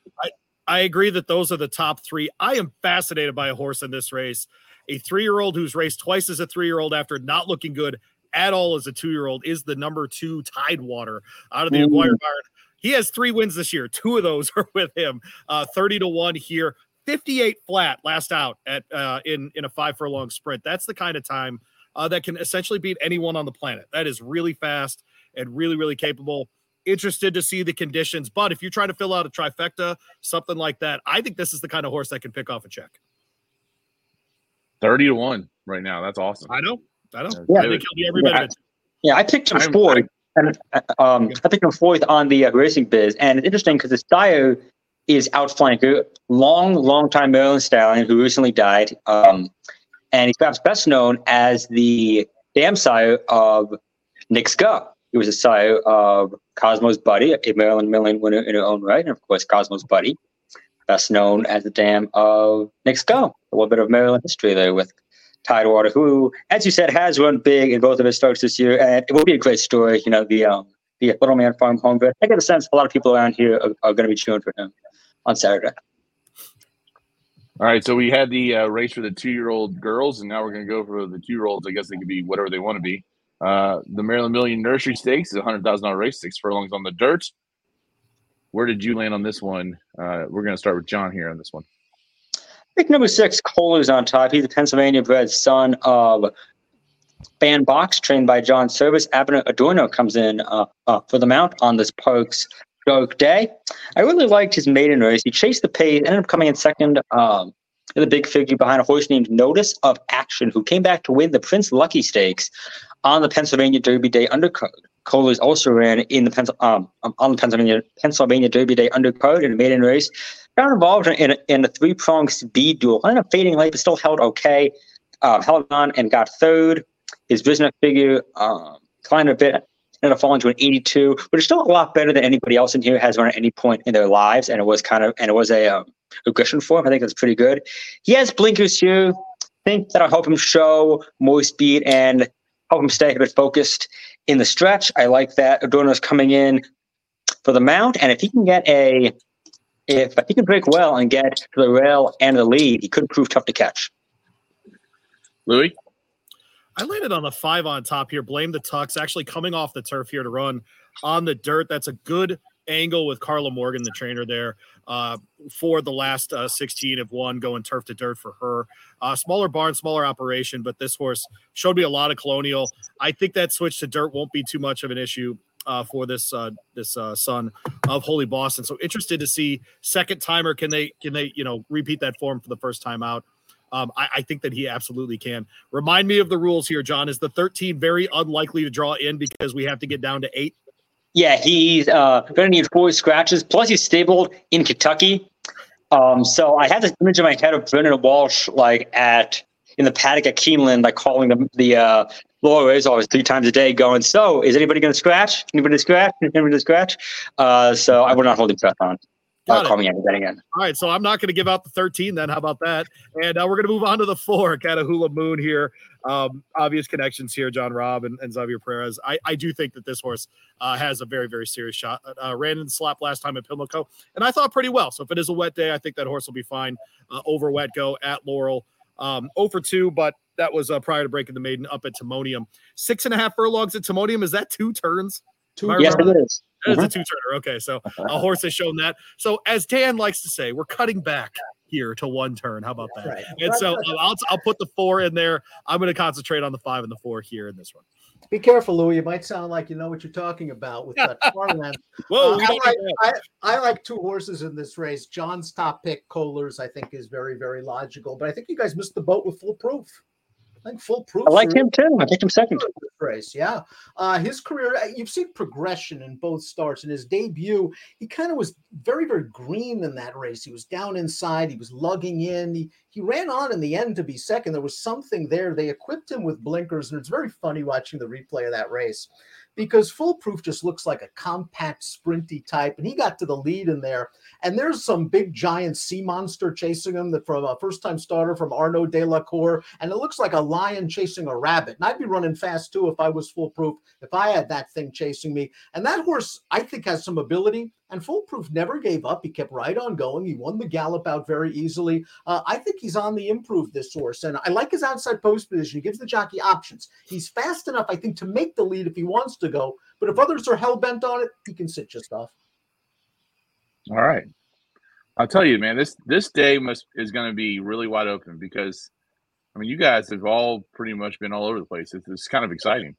I agree that those are the top three. I am fascinated by a horse in this race. A three year old who's raced twice as a three year old after not looking good at all as a two year old is the number two Tidewater out of the Ooh. Aguirre Barn. He has three wins this year. Two of those are with him. Uh, 30 to 1 here. 58 flat last out at uh, in in a five furlong sprint. That's the kind of time uh, that can essentially beat anyone on the planet. That is really fast and really really capable. Interested to see the conditions, but if you're trying to fill out a trifecta, something like that, I think this is the kind of horse that can pick off a check. 30 to 1 right now. That's awesome. I know, I know. Yeah. I think he'll be every bit of it. Yeah, I picked him I'm- fourth. And, uh, um, I picked him fourth on the uh, racing biz, and it's interesting because this sire is outflanker, long, long time Maryland stallion who recently died, um, and he's perhaps best known as the dam sire of Nick Scott. He was a sire of Cosmos Buddy, a Maryland Million winner in her own right, and of course Cosmos Buddy, best known as the dam of Nick Scott. A little bit of Maryland history there with Tidewater, who, as you said, has run big in both of his starts this year, and it will be a great story. You know, the um, the Little Man Farm home. But I get the sense a lot of people around here are, are going to be cheering for him on Saturday. All right, so we had the uh, race for the two-year-old girls, and now we're going to go for the two-year-olds. I guess they could be whatever they want to be. Uh, the Maryland Million Nursery Stakes is a hundred thousand dollar race, six furlongs on the dirt. Where did you land on this one? Uh, we're going to start with John here on this one. Pick number six, Kohler's on top. He's a Pennsylvania bred son of Fan Box, trained by John Servis. Abner Adorno comes in uh, uh, for the mount on this Parx dark day. I really liked his maiden race. He chased the pace, ended up coming in second um, the big figure behind a horse named Notice of Action, who came back to win the Prince Lucky Stakes on the Pennsylvania Derby Day undercard. Kohler's also ran in the Pens- um, um, on the Pennsylvania Pennsylvania Derby Day undercard in a maiden race. Got involved in a, in a three pronged speed duel. Ended up fading late, but still held okay. Uh, held on and got third. His Brisnet figure um, climbed a bit, ended up falling to an 82, but it's still a lot better than anybody else in here has run at any point in their lives. And it was kind of and it was a um, aggression for him. I think that's pretty good. He has blinkers here. I think that'll help him show more speed and help him stay a bit focused in the stretch. I like that Adorno's coming in for the mount, and if he can get a if he can break well and get to the rail and the lead, he could prove tough to catch. Louis, I landed on a five on top here. Blame the Tucks, actually coming off the turf here to run on the dirt. That's a good angle with Carla Morgan, the trainer there, uh, for the last uh, 16 of one going turf to dirt for her. Uh, smaller barn, smaller operation, but this horse showed me a lot of colonial. I think that switch to dirt won't be too much of an issue. Uh, for this uh, this uh, son of Holy Boston, so interested to see second timer. Can they can they you know repeat that form for the first time out? Um, I, I, think that he absolutely can. Remind me of the rules here, John. Is the 13 very unlikely to draw in because we have to get down to eight? Yeah, he's uh, going to need four scratches. Plus, he's stabled in Kentucky. Um, so I had this image in my head of Brendan Walsh, like at in the paddock at Keeneland, like calling the the uh, Rays always three times a day, going, "So, is anybody going to scratch? Anybody scratch? Anybody to scratch?" Uh, so I would not hold him breath on. Got Uh, call me anything again. All right, so I'm not going to give out the 13 then. How about that? And uh, we're going to move on to the four, Catahoula Moon here. Um, obvious connections here, John Robb and, and Xavier Perez. I, I do think that this horse uh, has a very, very serious shot. Uh, ran in the slap last time at Pimlico, and I thought pretty well. So if it is a wet day, I think that horse will be fine uh, over wet go at Laurel. Um, 0 for 2, but that was uh, prior to breaking the maiden up at Timonium. Six and a half furlongs at Timonium. Is that two turns? Two Am I Yes, remember- it is. That is a Mhm. two turner. Okay, so a horse has shown that. So as Dan likes to say, we're cutting back here to one turn. How about that? Right. And so uh, I'll I'll put the four in there. I'm going to concentrate on the five and the four here in this one. Be careful, Louis. You might sound like you know what you're talking about with that farmland. Whoa, Uh, I, like. I, I like two horses in this race. John's top pick, Kohler's, I think is very, very logical. But I think you guys missed the boat with Foolproof. I think Foolproof. I like him too. I picked him second. race. Yeah, uh, his career. uh, You've seen progression in both starts. In his debut, he kind of was very, very green in that race. He was down inside. He was lugging in. He he ran on in the end to be second. There was something there. They equipped him with blinkers, and it's very funny watching the replay of that race because Foolproof just looks like a compact, sprinty type, and he got to the lead in there. And there's some big giant sea monster chasing him that from a first time starter from Arnaud Delacour. And it looks like a lion chasing a rabbit. And I'd be running fast too if I was foolproof, if I had that thing chasing me. And that horse, I think, has some ability. And Foolproof never gave up. He kept right on going. He won the gallop out very easily. Uh, I think he's on the improve this horse. And I like his outside post position. He gives the jockey options. He's fast enough, I think, to make the lead if he wants to go. But if others are hell bent on it, he can sit just off. All right. I'll tell you, man, this this day must is going to be really wide open because I mean, you guys have all pretty much been all over the place. It's, it's kind of exciting.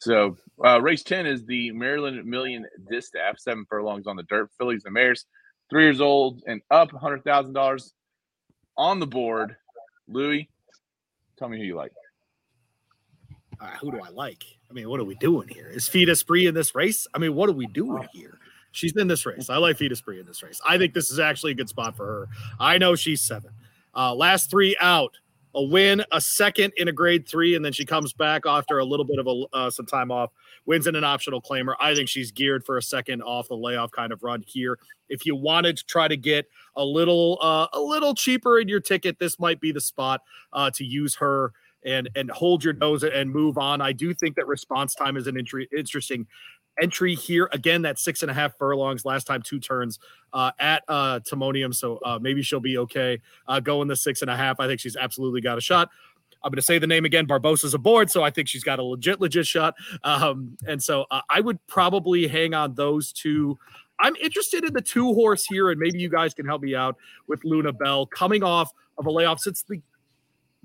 So, uh, race 10 is the Maryland Million Distaff, seven furlongs on the dirt, fillies and mares, three years old and up, $100,000 on the board. Louis, tell me who you like. Uh, who do I like? I mean, what are we doing here? Is Fille d'Esprit in this race? I mean, what are we doing here? She's in this race. I like Fille d'Esprit in this race. I think this is actually a good spot for her. I know she's seven. Uh, last three out, a win, a second in a grade three, and then she comes back after a little bit of a, uh, some time off, wins in an optional claimer. I think she's geared for a second off the layoff kind of run here. If you wanted to try to get a little uh, a little cheaper in your ticket, this might be the spot uh, to use her and and hold your nose and move on. I do think that response time is an interesting entry here. Again, that six and a half furlongs last time, two turns uh, at uh, Timonium. So uh, maybe she'll be okay uh, going the six and a half. I think she's absolutely got a shot. I'm going to say the name again. Barbosa's aboard, so I think she's got a legit, legit shot. Um, and so uh, I would probably hang on those two. I'm interested in the two horse here, and maybe you guys can help me out with Luna Bell coming off of a layoff since the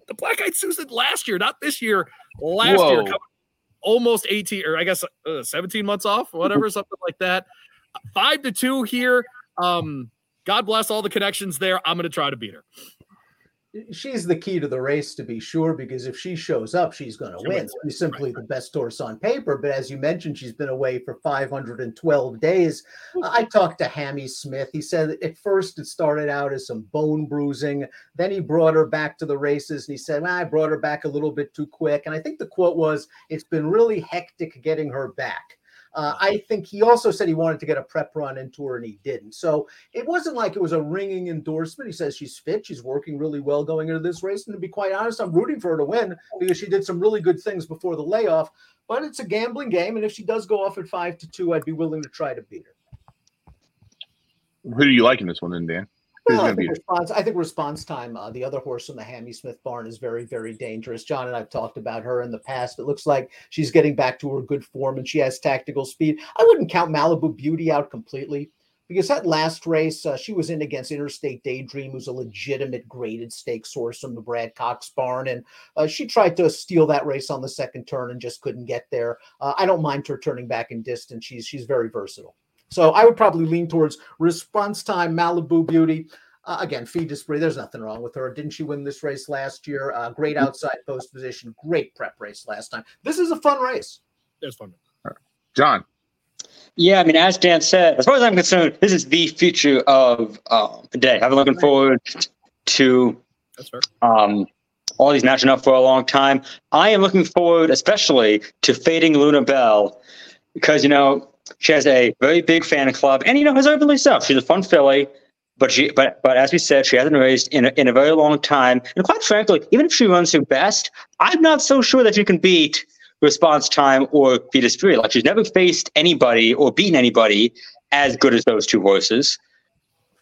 the Black Eyed Susan last year, not this year, last year, coming almost 18 or I guess uh, 17 months off, whatever, something like that. Five to two here. Um, God bless all the connections there. I'm going to try to beat her. She's the key to the race, to be sure, because if she shows up, she's going to She win. She's simply Right, the best horse on paper. But as you mentioned, she's been away for 512 days. I talked to Hammy Smith. He said at first it started out as some bone bruising. Then he brought her back to the races and he said, well, I brought her back a little bit too quick. And I think the quote was, It's been really hectic getting her back. Uh, I think he also said he wanted to get a prep run into her and he didn't. So it wasn't like it was a ringing endorsement. He says she's fit, she's working really well going into this race. And to be quite honest, I'm rooting for her to win because she did some really good things before the layoff. But it's a gambling game, and if she does go off at five to two, I'd be willing to try to beat her. Who do you like in this one, then, Dan? Well, I, going to beat think response, I think response time, uh, the other horse in the Hammy Smith barn is very, very dangerous. John and I've talked about her in the past. It looks like she's getting back to her good form and she has tactical speed. I wouldn't count Malibu Beauty out completely because that last race, uh, she was in against Interstate Daydream, who's a legitimate graded stakes horse from the Brad Cox barn. And uh, she tried to steal that race on the second turn and just couldn't get there. Uh, I don't mind her turning back in distance. She's, she's very versatile. So I would probably lean towards response time, Malibu Beauty. Uh, again, Fille d'Esprit. There's nothing wrong with her. Didn't she win this race last year? Uh, great outside post position. Great prep race last time. This is a fun race. There's fun. John. Yeah, I mean, as Dan said, as far as I'm concerned, this is the future of um, the day. I've been looking forward to um, all these matching up for a long time. I am looking forward, especially to fading Luna Bell, because you know she has a very big fan club, and you know has openly so. She's a fun filly, but she, but but as we said, she hasn't raced in a, in a very long time, and quite frankly, even if she runs her best, I'm not so sure that she can beat response time or Fille d'Esprit. Like she's never faced anybody or beaten anybody as good as those two horses.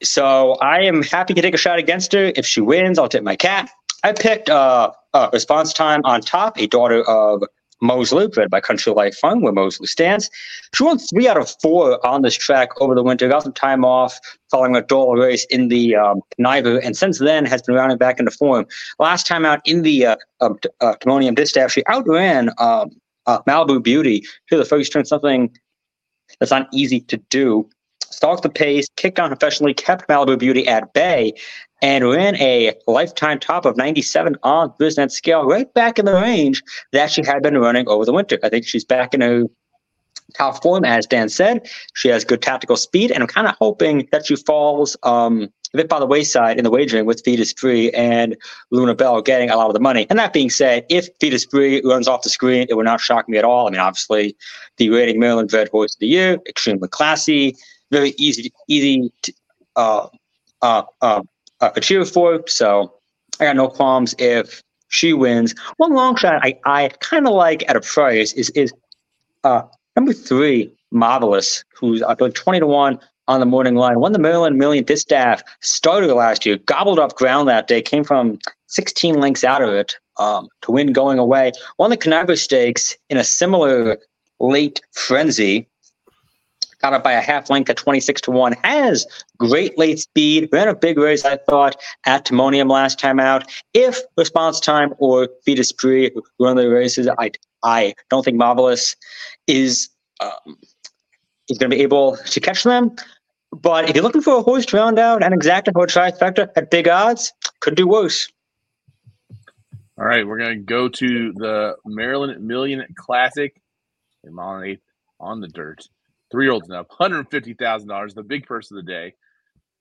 So I am happy to take a shot against her. If she wins, I'll tip my cat. I picked uh, uh, response time on top, a daughter of Mosler, bred by Country Life Fun, where Mosler stands. She won three out of four on this track over the winter, got some time off following a dull race in the um, and since then has been rounding back into form. Last time out in the uh, t- uh, Timonium Distaff, she outran um, uh, Malibu Beauty to the first turn, something that's not easy to do. Stalked the pace, kicked on professionally, kept Malibu Beauty at bay, and ran a lifetime top of 97 on Brisnet scale, right back in the range that she had been running over the winter. I think she's back in a top form, as Dan said. She has good tactical speed, and I'm kind of hoping that she falls um, a bit by the wayside in the wagering with Fille d'Esprit and Luna Bell getting a lot of the money. And that being said, if Fille d'Esprit runs off the screen, it would not shock me at all. I mean, obviously, the Reigning Maryland Bred Horse of the Year, extremely classy, very easy, easy to uh, uh, uh, uh, cheer for. So I got no qualms if she wins. One long shot I, I kind of like at a price is is uh, number three, Marvelous, who's I 20 to 1 on the morning line. Won the Maryland Million Distaff started last year, gobbled up ground that day, came from 16 lengths out of it um, to win going away. Won the Conniver Stakes in a similar late frenzy. Got up by a half length at 26 to 1. Has great late speed. Ran a big race, I thought, at Timonium last time out. If response time or Fille d'Esprit run the races, I, I don't think Marvelous is um, is going to be able to catch them. But if you're looking for a horse to round out and exacta or trifecta at big odds, could do worse. All right, we're going to go to the Maryland Million Classic mile eighth on the dirt. Three year olds up, $150,000, the big purse of the day.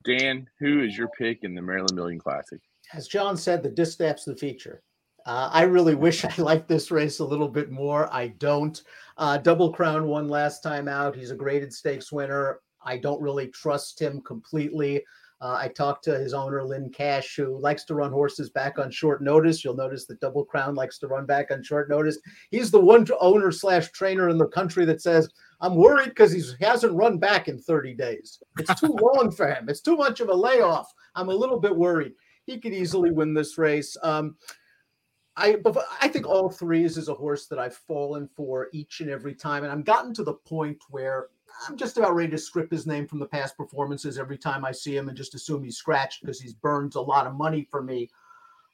Dan, who is your pick in the Maryland Million Classic? As John said, the distaff's the feature. Uh, I really wish I liked this race a little bit more. I don't. Uh, Double Crown won last time out. He's a graded stakes winner. I don't really trust him completely. Uh, I talked to his owner, Lynn Cash, who likes to run horses back on short notice. You'll notice that Double Crown likes to run back on short notice. He's the one owner slash trainer in the country that says, I'm worried because he hasn't run back in 30 days. It's too long for him. It's too much of a layoff. I'm a little bit worried. He could easily win this race. Um, I I think all threes is a horse that I've fallen for each and every time, and I'm gotten to the point where I'm just about ready to strip his name from the past performances every time I see him and just assume he's scratched because he's burned a lot of money for me.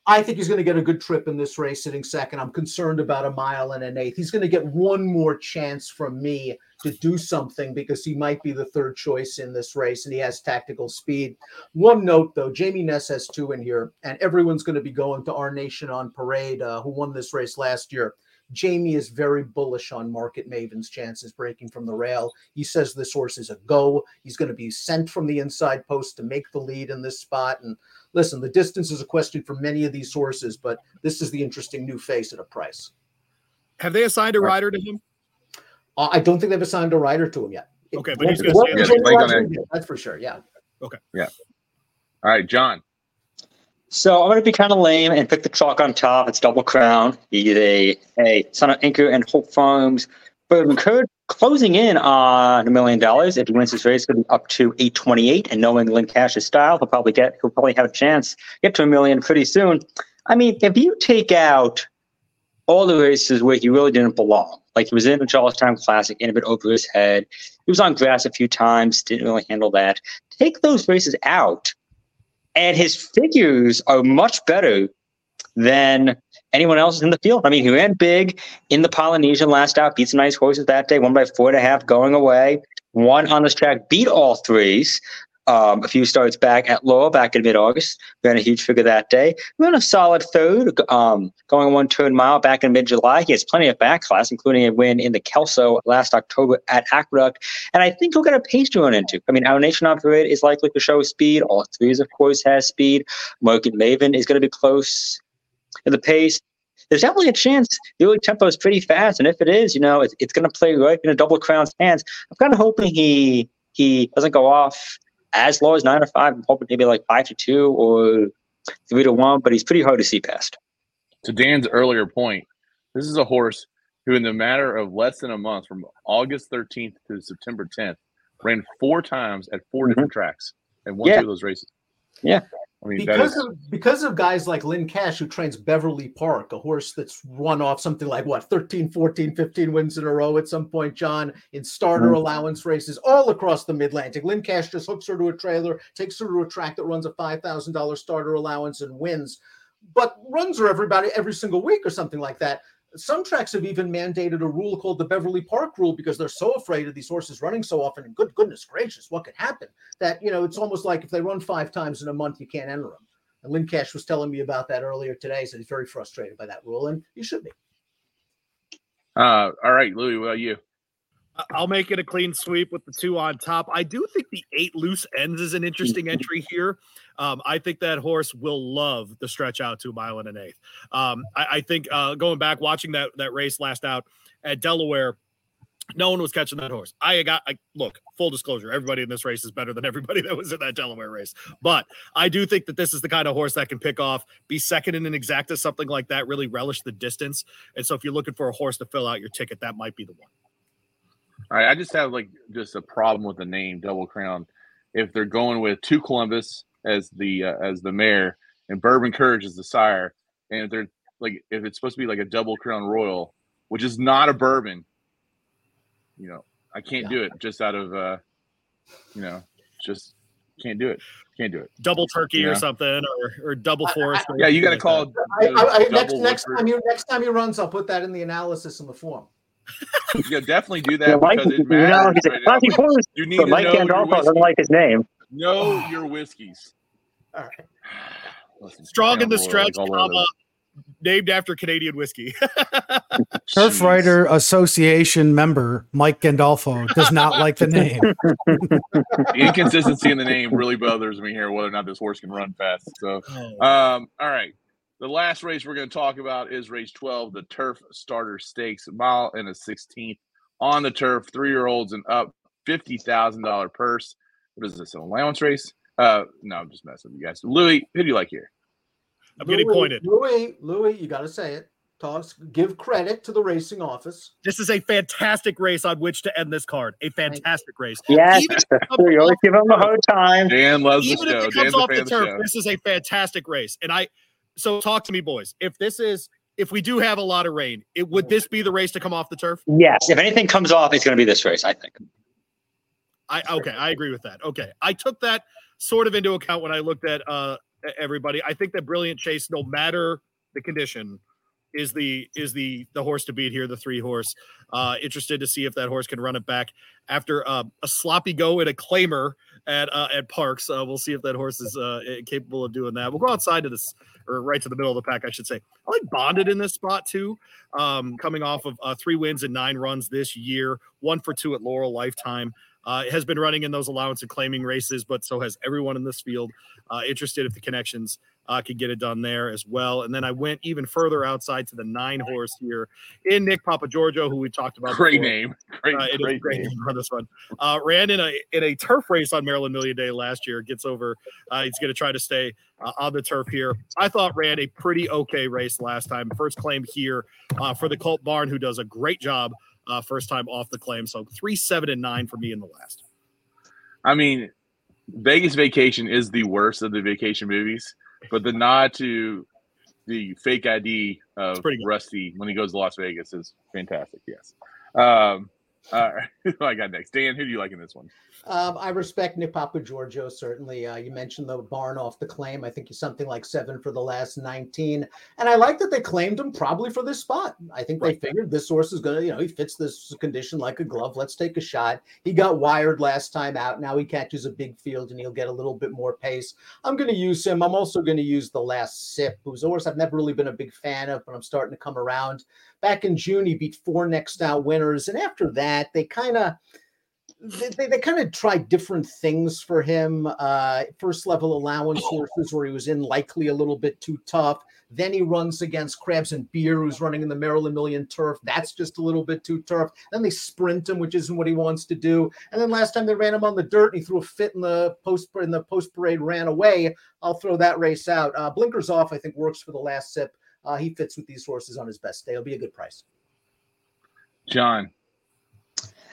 I think he's going to get a good trip in this race sitting second. I'm concerned about a mile and an eighth. He's going to get one more chance from me to do something because he might be the third choice in this race and he has tactical speed. One note though, Jamie Ness has two in here, and everyone's going to be going to our nation on parade, uh, who won this race last year. Jamie is very bullish on Market Maven's chances breaking from the rail. He says this horse is a go. He's going to be sent from the inside post to make the lead in this spot. And listen, the distance is a question for many of these horses, but this is the interesting new face at a price. Have they assigned a rider to him? Uh, I don't think they've assigned a rider to him yet. Okay, but he's going to stand That's for sure. Yeah. Okay. Yeah. All right, John. So I'm going to be kind of lame and pick the chalk on top. It's double crown. He's a, a son of Anchor and Hope Farms. But Curd closing in on a million dollars. If he wins this race, going to be up to 828. And knowing Lynn Cash's style, he'll probably get he'll probably have a chance get to a million pretty soon. I mean, if you take out all the races where he really didn't belong, like he was in the Charlestown Classic, in a bit over his head, he was on grass a few times, didn't really handle that. Take those races out, and his figures are much better than anyone else in the field. I mean, he ran big in the Polynesian last out, beat some nice horses that day, one by four and a half going away, one on this track, beat all threes. Um, a few starts back at Laurel back in mid-August. Ran a huge figure that day. Ran a solid third, um, going one turn mile back in mid-July. He has plenty of back class, including a win in the Kelso last October at Aqueduct. And I think he'll get a pace to run into. I mean, our nation on parade is likely to show speed. All threes, of course, has speed. Market Maven is going to be close in the pace. There's definitely a chance the early tempo is pretty fast, and if it is, you know, it's, it's going to play right in a double crown's hands. I'm kind of hoping he he doesn't go off as low as nine to five. I'm hoping maybe like five to two or three to one, but he's pretty hard to see past. To Dan's earlier point, this is a horse who, in the matter of less than a month, from August 13th to September 10th, ran four times at 4 Mhm. different tracks and won Yeah. two of those races. Yeah. I mean, because is, of because of guys like Lynn Cash who trains Beverly Park, a horse that's run off something like what 13, 14, 15 wins in a row at some point, John, in starter Mhm. allowance races all across the Mid-Atlantic. Lynn Cash just hooks her to a trailer, takes her to a track that runs a five thousand dollar starter allowance and wins, but runs her everybody every single week or something like that. Some tracks have even mandated a rule called the Beverly Park rule because they're so afraid of these horses running so often. And good goodness gracious, what could happen? That you know, it's almost like if they run five times in a month, you can't enter them. And Lynn Cash was telling me about that earlier today. So he's very frustrated by that rule, and you should be. Uh, all right, Louis, what about you? I'll make it a clean sweep with the two on top. I do think the eight loose ends is an interesting entry here. Um, I think that horse will love the stretch out to a mile and an eighth. Um, I, I think uh, going back watching that that race last out at Delaware, no one was catching that horse. I got I, look full disclosure. Everybody in this race is better than everybody that was in that Delaware race. But I do think that this is the kind of horse that can pick off, be second in an exacta, something like that. Really relish the distance. And so if you're looking for a horse to fill out your ticket, that might be the one. All right, I just have like just a problem with the name Double Crown. If they're going with two Columbus as the uh, as the mare and Bourbon Courage as the sire, and if they're like if it's supposed to be like a Double Crown Royal, which is not a bourbon, you know, I can't do it just out of uh, you know, just can't do it. Can't do it. Double turkey Yeah. or something, or or double forest. or Yeah, you got to call. like I, I, I, next next time you next time he runs, I'll put that in the analysis in the form. Yeah, definitely do that Yeah, Mike, because it matters. he's a right now. classy horse, You need to Mike know Gandolfo doesn't like his name. Know your whiskeys. All right. Listen, Strong in the stretch, like all over. comma, named after Canadian whiskey. Turf Jeez. Rider Association member Mike Gandolfo does not like the name. The inconsistency in the name really bothers me here, whether or not this horse can run fast. So, um, all right. The last race we're going to talk about is race 12, the Turf Starter Stakes, mile and a 16th on the turf, three year olds and up, $50,000 purse. What is this, an allowance race? Uh, no, I'm just messing with you guys. Louis, who do you like here? I'm getting pointed. Louis, Louis, you got to say it. Talks, give credit to the racing office. This is a fantastic race on which to end this card. A fantastic race. Yes, we always give him a hard time. Dan loves the Even if it comes Dan's off the of the turf, this is a fantastic race. And I, so talk to me, boys. If this is, if we do have a lot of rain, it would this be the race to come off the turf? Yes, if anything comes off, it's going to be this race, I think. I okay, I agree with that. Okay, I took that sort of into account when I looked at uh everybody. I think that Brilliant Chase, no matter the condition, is the is the the horse to beat here. The three horse. Uh, interested to see if that horse can run it back after uh, a sloppy go at a claimer at uh, at Parx. Uh, we'll see if that horse is uh, capable of doing that. We'll go outside to this or right to the middle of the pack, I should say. I like Bonded in this spot too, um, coming off of uh, three wins and nine runs this year, one for two at Laurel Lifetime. Uh, has been running in those allowance and claiming races, but so has everyone in this field. Uh, interested if the connections uh, could get it done there as well. And then I went even further outside to the nine horse here in Nick Papa Giorgio, who we talked about. Great before. name. Great, Uh, it is a great, great name. name on this one. Uh, ran in a in a turf race on Maryland Million Day last year. Gets over. Uh, he's going to try to stay uh, on the turf here. I thought ran a pretty okay race last time. First claim here uh, for the Colt Barn, who does a great job uh, first time off the claim. So three, seven, and nine for me in the last. I mean, Vegas Vacation is the worst of the vacation movies, but the nod to the fake ID of. Rusty when he goes to Las Vegas is fantastic. Yes. Um, all right. Who I got next? Dan, who do you like in this one? Um, I respect Nick Papa Giorgio, certainly. Uh, you mentioned the barn off the claim. I think he's something like seven for the last 19. And I like that they claimed him probably for this spot. I think Right. they figured this horse is going to, you know, he fits this condition like a glove. Let's take a shot. He got wired last time out. Now he catches a big field and he'll get a little bit more pace. I'm going to use him. I'm also going to use the last sip, who's a horse I've never really been a big fan of, but I'm starting to come around. Back in June, he beat four next out winners. And after that, they kind of, they, they, they kind of tried different things for him. Uh, first level allowance horses where he was in likely a little bit too tough. Then he runs against Krabs and Beer, who's running in the Maryland Million turf. That's just a little bit too tough. Then they sprint him, which isn't what he wants to do. And then last time they ran him on the dirt, and he threw a fit in the post in the post parade, ran away. I'll throw that race out. Uh, blinkers off, I think works for the last sip. Uh, he fits with these horses on his best day. It'll be a good price. John.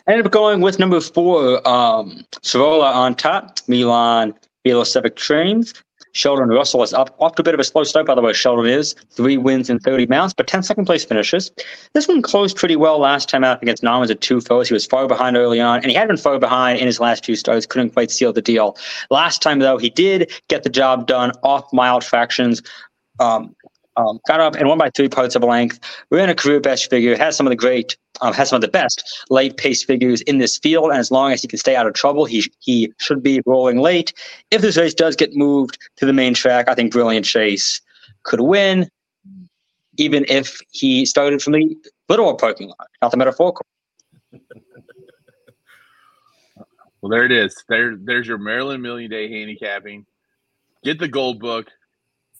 I ended up going with number four, um, Sorolla on top, Milan Velocevic Trains. Sheldon Russell is up off to a bit of a slow start, by the way. Sheldon is three wins and 30 mounts, but 10 second place finishes. This one closed pretty well last time out against Norman's at two foes. He was far behind early on, and he had been far behind in his last two starts. Couldn't quite seal the deal. Last time, though, he did get the job done off mild fractions. Um, Um, got up and won by three parts of a length. Ran a career best figure. Has some of the great, um, has some of the best late pace figures in this field. And as long as he can stay out of trouble, he he should be rolling late. If this race does get moved to the main track, I think Brilliant Chase could win, even if he started from the literal parking lot, not the metaphorical. Well, there it is. There, there's your Maryland Million Day handicapping. Get the gold book.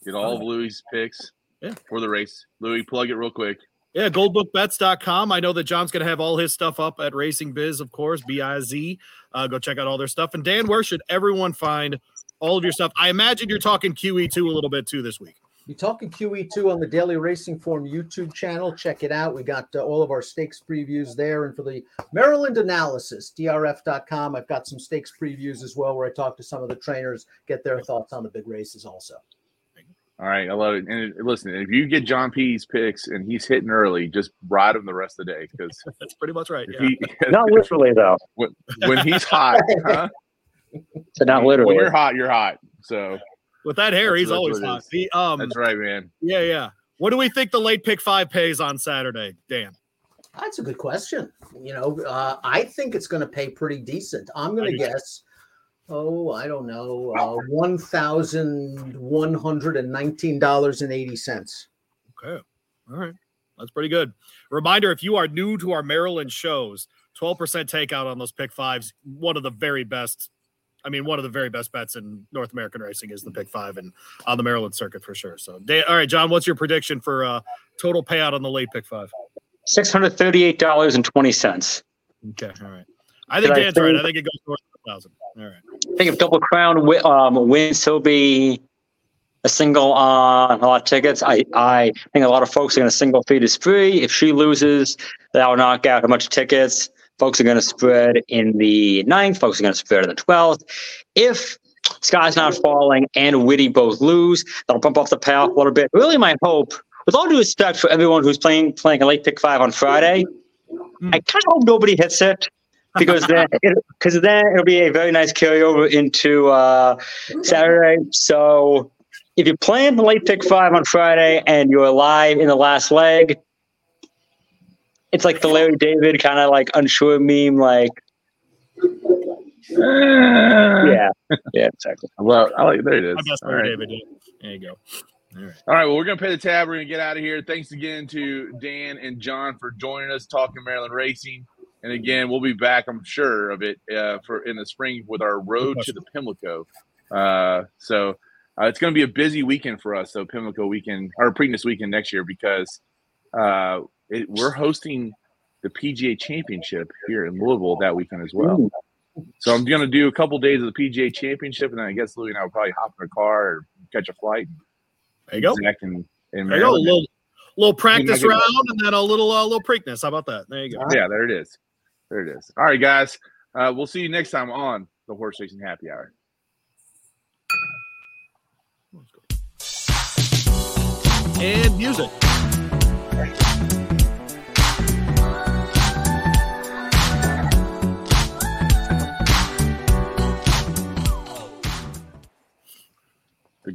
Get all of Louis' picks Yeah. for the race. Louis, plug it real quick. Yeah, goldbookbets.com. I know that John's going to have all his stuff up at Racing Biz, of course, B I Z. Uh, go check out all their stuff. And Dan, where should everyone find all of your stuff? I imagine you're talking QE2 a little bit too this week. You're talking QE2 on the Daily Racing Form YouTube channel. Check it out. We got uh, all of our stakes previews there. And for the Maryland analysis, drf.com, I've got some stakes previews as well where I talk to some of the trainers, get their thoughts on the big races also. All right, I love it. And listen, if you get John P's picks and he's hitting early, just ride him the rest of the day because That's pretty much right. Yeah. he Not literally, though. when, when he's hot, huh? So not when literally. you're hot, you're hot. So With that hair, That's- he's that's always hot. is. The, um, that's right, man. yeah, yeah. What do we think the late pick five pays on Saturday, Dan? That's a good question. You know, uh, I think it's going to pay pretty decent. I'm going to do too. guess, oh, I don't know, uh, one thousand one hundred and nineteen dollars and eighty cents. Okay. All right. That's pretty good. Reminder if you are new to our Maryland shows, 12% takeout on those pick fives. One of the very best. I mean, one of the very best bets in North American racing is the pick five and on the Maryland circuit for sure. So, Dan, all right, John, what's your prediction for uh, total payout on the late pick five? Six hundred thirty-eight dollars and twenty cents. Okay. All right. I think Did I Dan's right. I think- think it goes north of a thousand. All right. I think if Double Crown um, wins, he'll be a single on a lot of tickets. I, I think a lot of folks are going to single Fille d'Esprit. If she loses, that will knock out a bunch of tickets. Folks are going to spread in the ninth. Folks are going to spread in the 12th. If Sky's not falling and Witty both lose, that'll bump off the payoff a little bit. Really, my hope, with all due respect for everyone who's playing playing a late pick five on Friday, I kind of hope nobody hits it because then because then it'll be a very nice carryover into uh, Saturday. So if you plan playing the late pick five on Friday and you're alive in the last leg, it's like the Larry David kind of like unsure meme, like yeah, yeah, exactly. Well. I like. There it is. My best All right. David. There you go. All right. All right. Well, we're gonna pay the tab. We're gonna get out of here. Thanks again to Dan and John for joining us, talking Maryland racing. And again, we'll be back. I'm sure of it uh, for in the spring with our road to the Pimlico. Uh, so uh, it's going to be a busy weekend for us. So Pimlico weekend or Preakness weekend next year because uh, it, we're hosting the PGA Championship here in Louisville that weekend as well. So I'm going to do a couple days of the PGA Championship, and then I guess Louis and I will probably hop in a car or catch a flight. There you go. Zach and, and There you go. A little, little practice round and then a little uh, little Preakness. How about that? There you go. Yeah, there it is. There it is. All right, guys. Uh, we'll see you next time on the Horse Racing Happy Hour. And music.